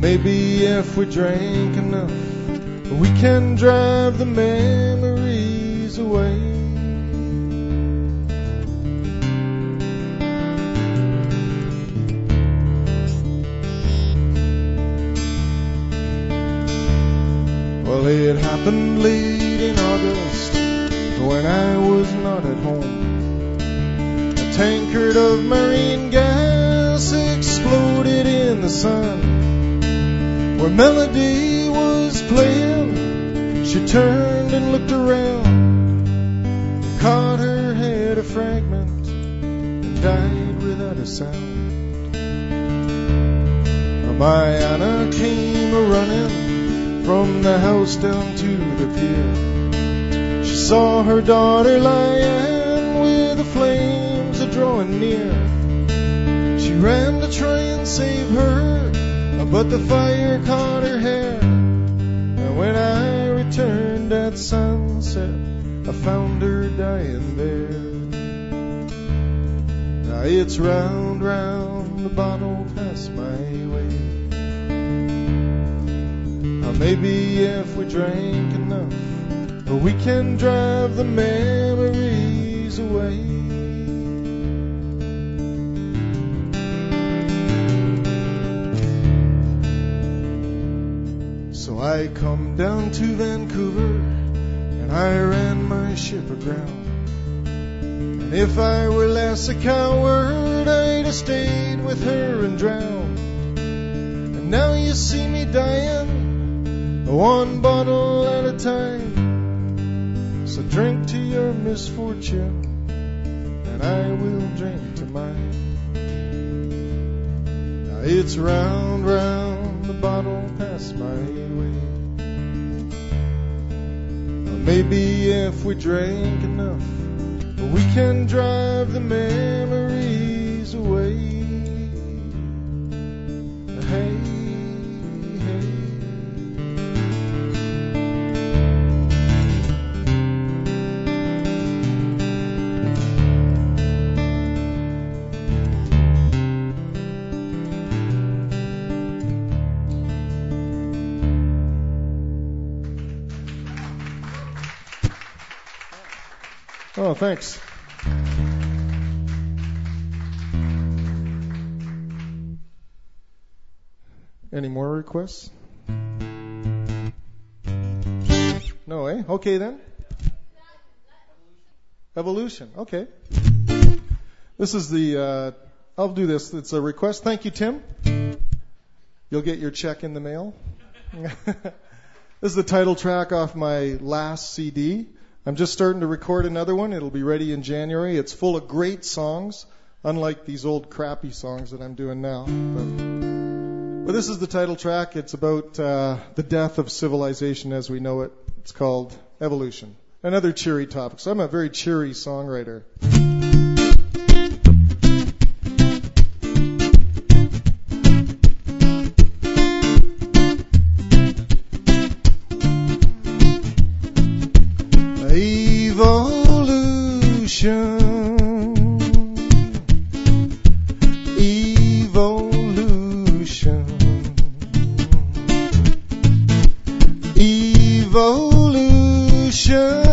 maybe if we drink enough, we can drive the memories away. Well, it happened late in August when I was not at home. A tankard of marine gas exploded in the sun. Where Melody was playing, she turned and looked around, caught her head a fragment, and died without a sound. My Anna came a running from the house down to the pier. She saw her daughter lying with the flames a drawing near. She ran to try and save her, but the fire caught her hair. And when I returned at sunset, I found her dying there. Now it's round, round the bottle past my way. Or maybe if we drank enough, we can drive the memories away. I come down to Vancouver and I ran my ship aground. And if I were less a coward, I'd have stayed with her and drowned. And now you see me dying, one bottle at a time. So drink to your misfortune, and I will drink to mine. Now it's round, round the bottle past my way. Maybe if we drink enough, we can drive the memories away. Oh, thanks. Any more requests? No, eh? Okay then. Evolution. Okay. This is the. Uh, I'll do this. It's a request. Thank you, Tim. You'll get your check in the mail. *laughs* this is the title track off my last CD. I'm just starting to record another one. It'll be ready in January. It's full of great songs, unlike these old crappy songs that I'm doing now. But, but this is the title track. It's about uh, the death of civilization as we know it. It's called Evolution. Another cheery topic. So I'm a very cheery songwriter. Evolution.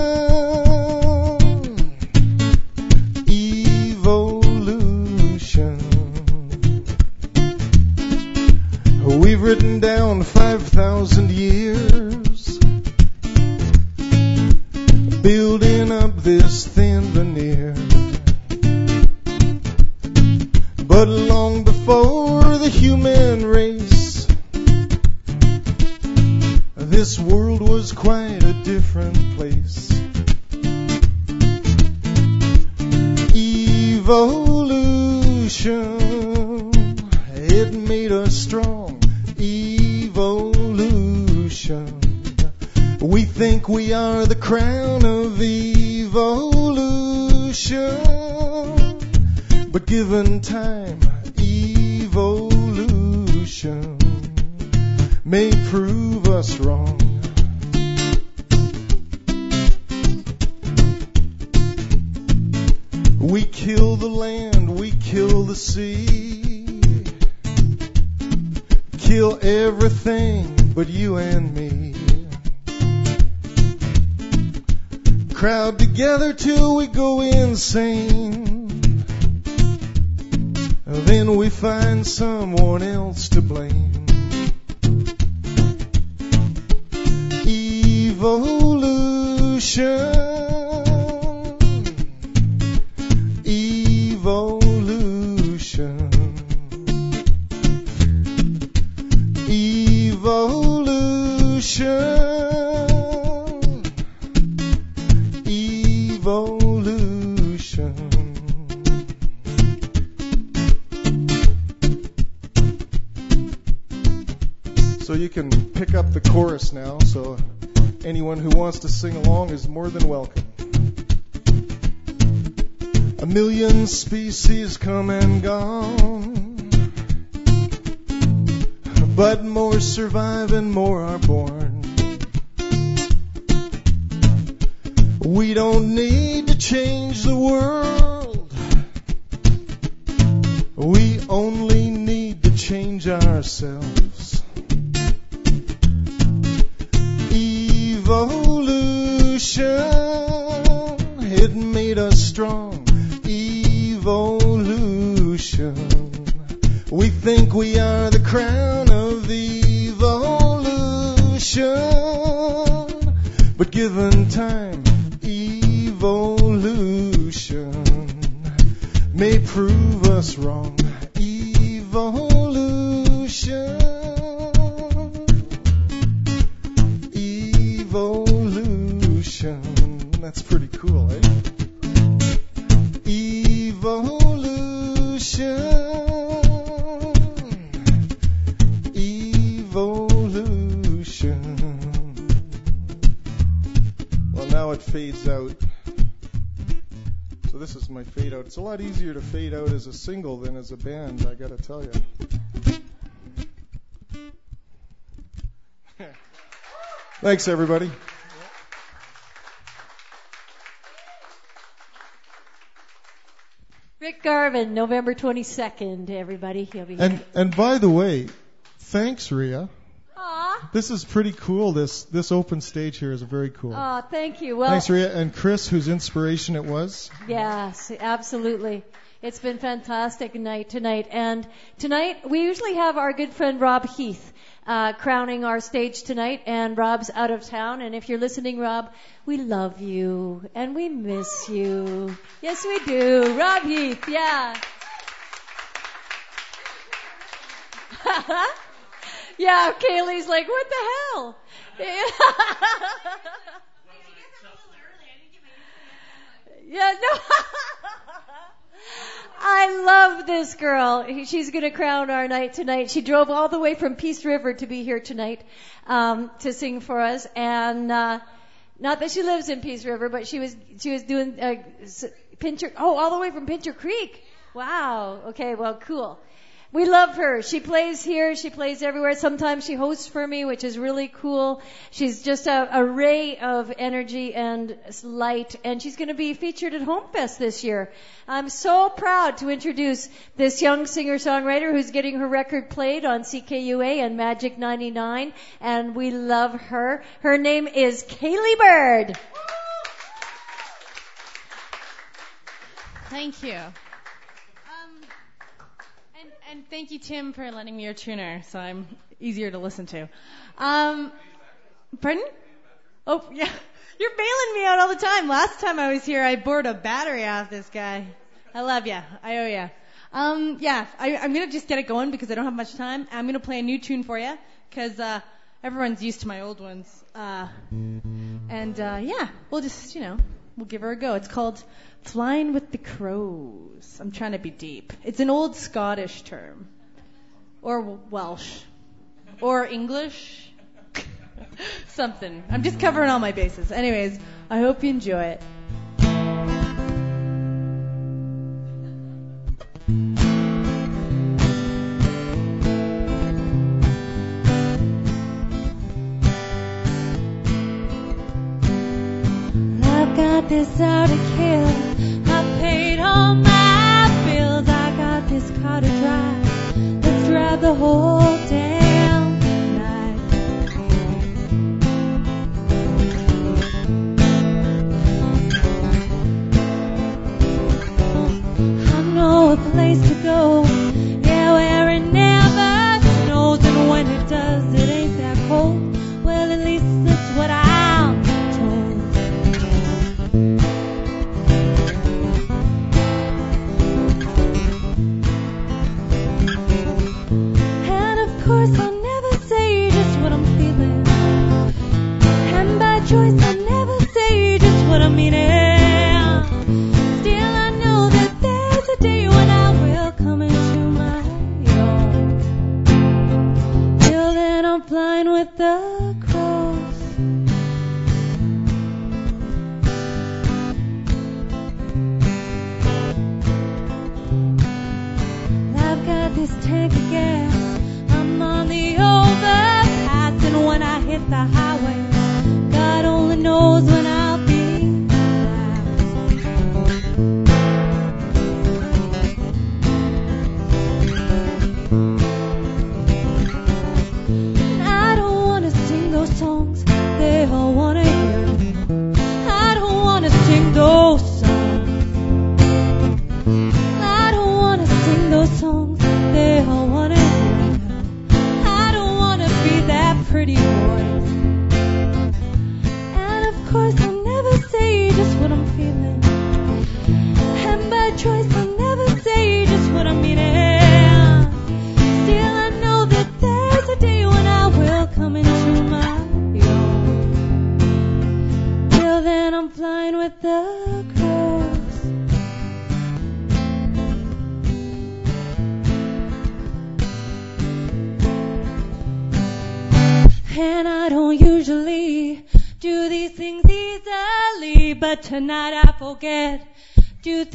As a band, I gotta tell you. *laughs* Thanks, everybody. Rick Garvin, November 22nd, everybody. He'll be And here. and by the way, thanks, Rhea. This is pretty cool. This this open stage here is very cool. Oh, thank you. Well, thanks, Rhea, and Chris, whose inspiration it was. Yes, absolutely. It's been fantastic night tonight. And tonight, we usually have our good friend Rob Heath uh, crowning our stage tonight. And Rob's out of town. And if you're listening, Rob, we love you and we miss you. Yes, we do. Rob Heath, yeah. *laughs* yeah, Kaylee's like, what the hell? *laughs* yeah, no. *laughs* I love this girl. She's going to crown our night tonight. She drove all the way from Peace River to be here tonight um, to sing for us, and uh, not that she lives in Peace River, but she was she was doing uh, Pincher. Oh, all the way from Pincher Creek. Wow. Okay. Well, cool. We love her. She plays here. She plays everywhere. Sometimes she hosts for me, which is really cool. She's just a, a ray of energy and light, and she's going to be featured at Homefest this year. I'm so proud to introduce this young singer-songwriter who's getting her record played on CKUA and Magic 99, and we love her. Her name is Kaylee Bird. Thank you. And, thank you, Tim, for lending me your tuner, so I'm easier to listen to. Um, pardon? Oh, yeah. *laughs* You're bailing me out all the time. Last time I was here, I bored a battery off this guy. I love ya. I owe ya. Um, yeah, I, I'm gonna just get it going because I don't have much time. I'm gonna play a new tune for you because uh, everyone's used to my old ones. Uh, and uh, yeah, we'll just, you know, we'll give her a go. It's called Flying with the Crows. I'm trying to be deep. It's an old Scottish term, or Welsh, or English, *laughs* something. I'm just covering all my bases. Anyways, I hope you enjoy it. This out to kill. I paid all my bills. I got this car to drive. Let's drive the whole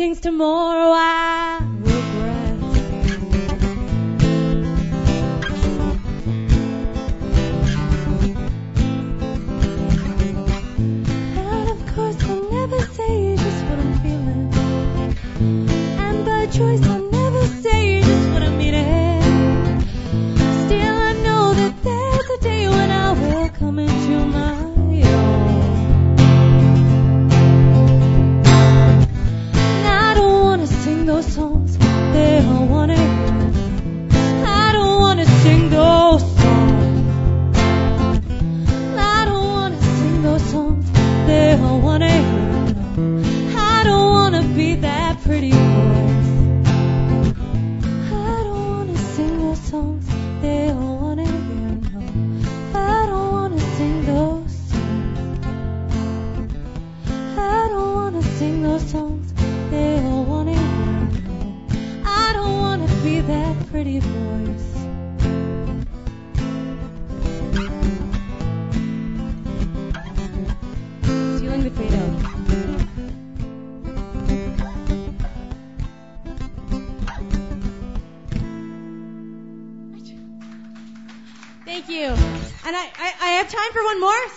things tomorrow I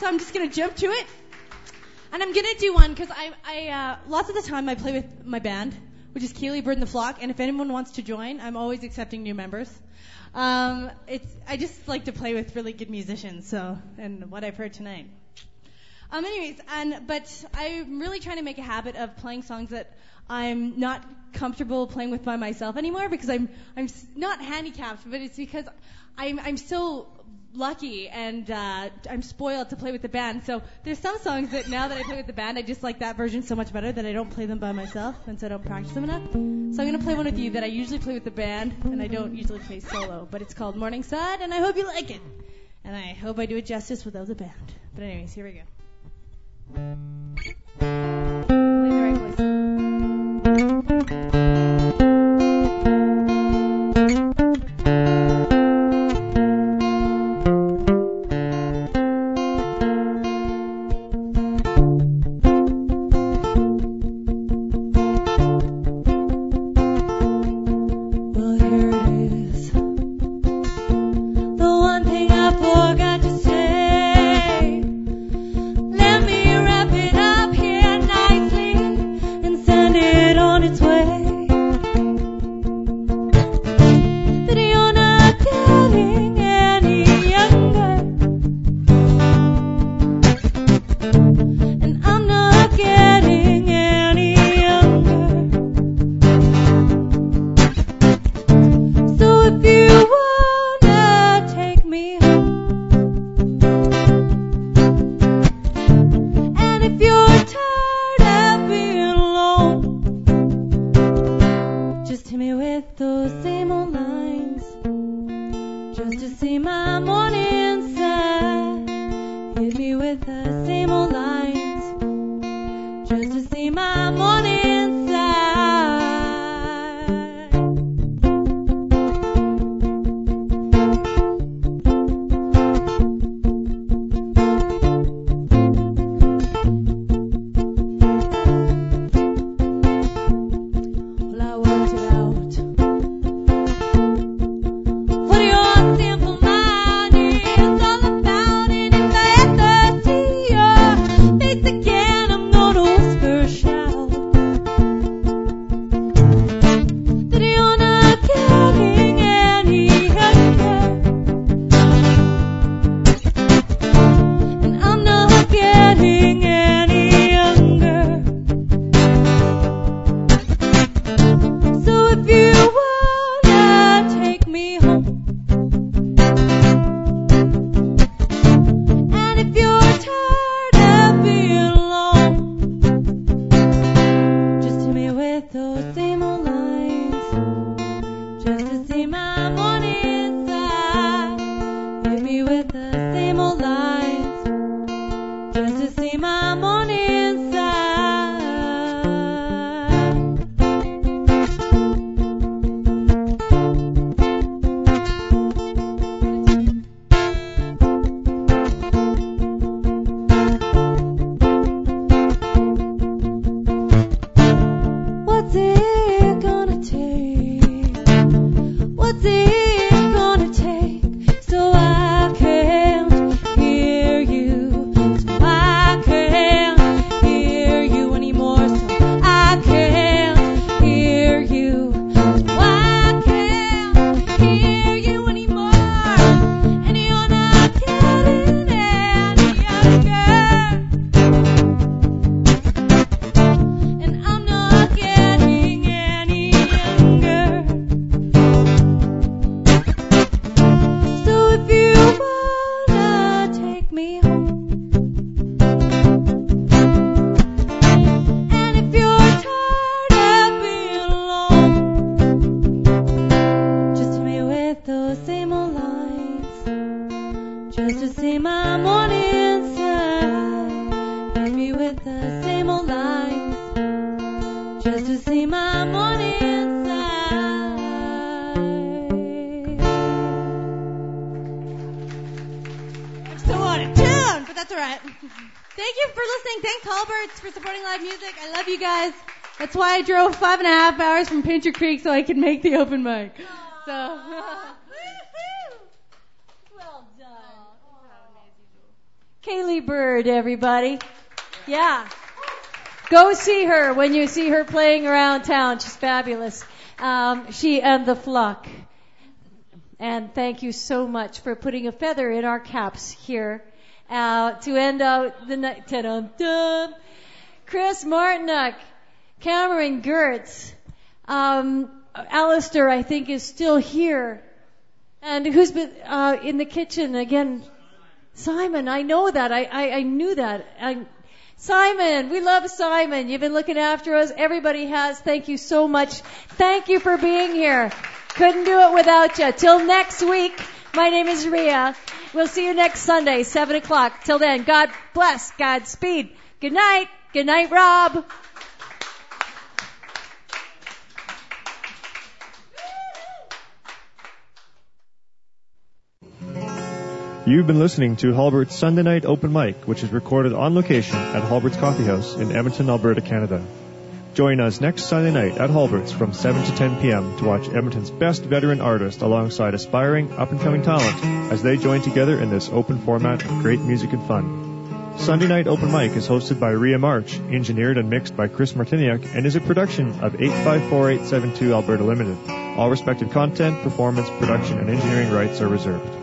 so I'm just going to jump to it. And I'm going to do one because I, I uh, lots of the time I play with my band, which is Kaylee Bird and the Flock. And if anyone wants to join, I'm always accepting new members. Um, it's I just like to play with really good musicians. So and what I've heard tonight. Um, anyways, and but I'm really trying to make a habit of playing songs that I'm not comfortable playing with by myself anymore because I'm I'm not handicapped, but it's because I'm I'm so lucky and uh, I'm spoiled to play with the band. So there's some songs that now that I play with the band, I just like that version so much better that I don't play them by myself, and so I don't practice them enough. So I'm gonna play one with you that I usually play with the band and I don't usually play solo, but it's called Morning Side, and I hope you like it. And I hope I do it justice without the band. But anyways, here we go. Play the right voice. Creek so I could make the open mic. So. well done. Kaylee Bird, everybody. Yeah. Go see her when you see her playing around town. She's fabulous. Um, she and the Flock. And thank you so much for putting a feather in our caps here uh, to end out the night. Chris Martinuck, Cameron Gertz, um, Alistair, I think, is still here. And who's been uh, in the kitchen again? Simon, I know that. I, I, I knew that. I, Simon, we love Simon. You've been looking after us. Everybody has. Thank you so much. Thank you for being here. Couldn't do it without you. Till next week, my name is Rhea. We'll see you next Sunday, 7 o'clock. Till then, God bless, Godspeed. Good night. Good night, Rob. You've been listening to Halbert's Sunday Night Open Mic, which is recorded on location at Halbert's Coffee House in Edmonton, Alberta, Canada. Join us next Sunday night at Halbert's from 7 to 10 p.m. to watch Edmonton's best veteran artist alongside aspiring up-and-coming talent as they join together in this open format of great music and fun. Sunday Night Open Mic is hosted by Rhea March, engineered and mixed by Chris Martiniak, and is a production of 854872 Alberta Limited. All respective content, performance, production, and engineering rights are reserved.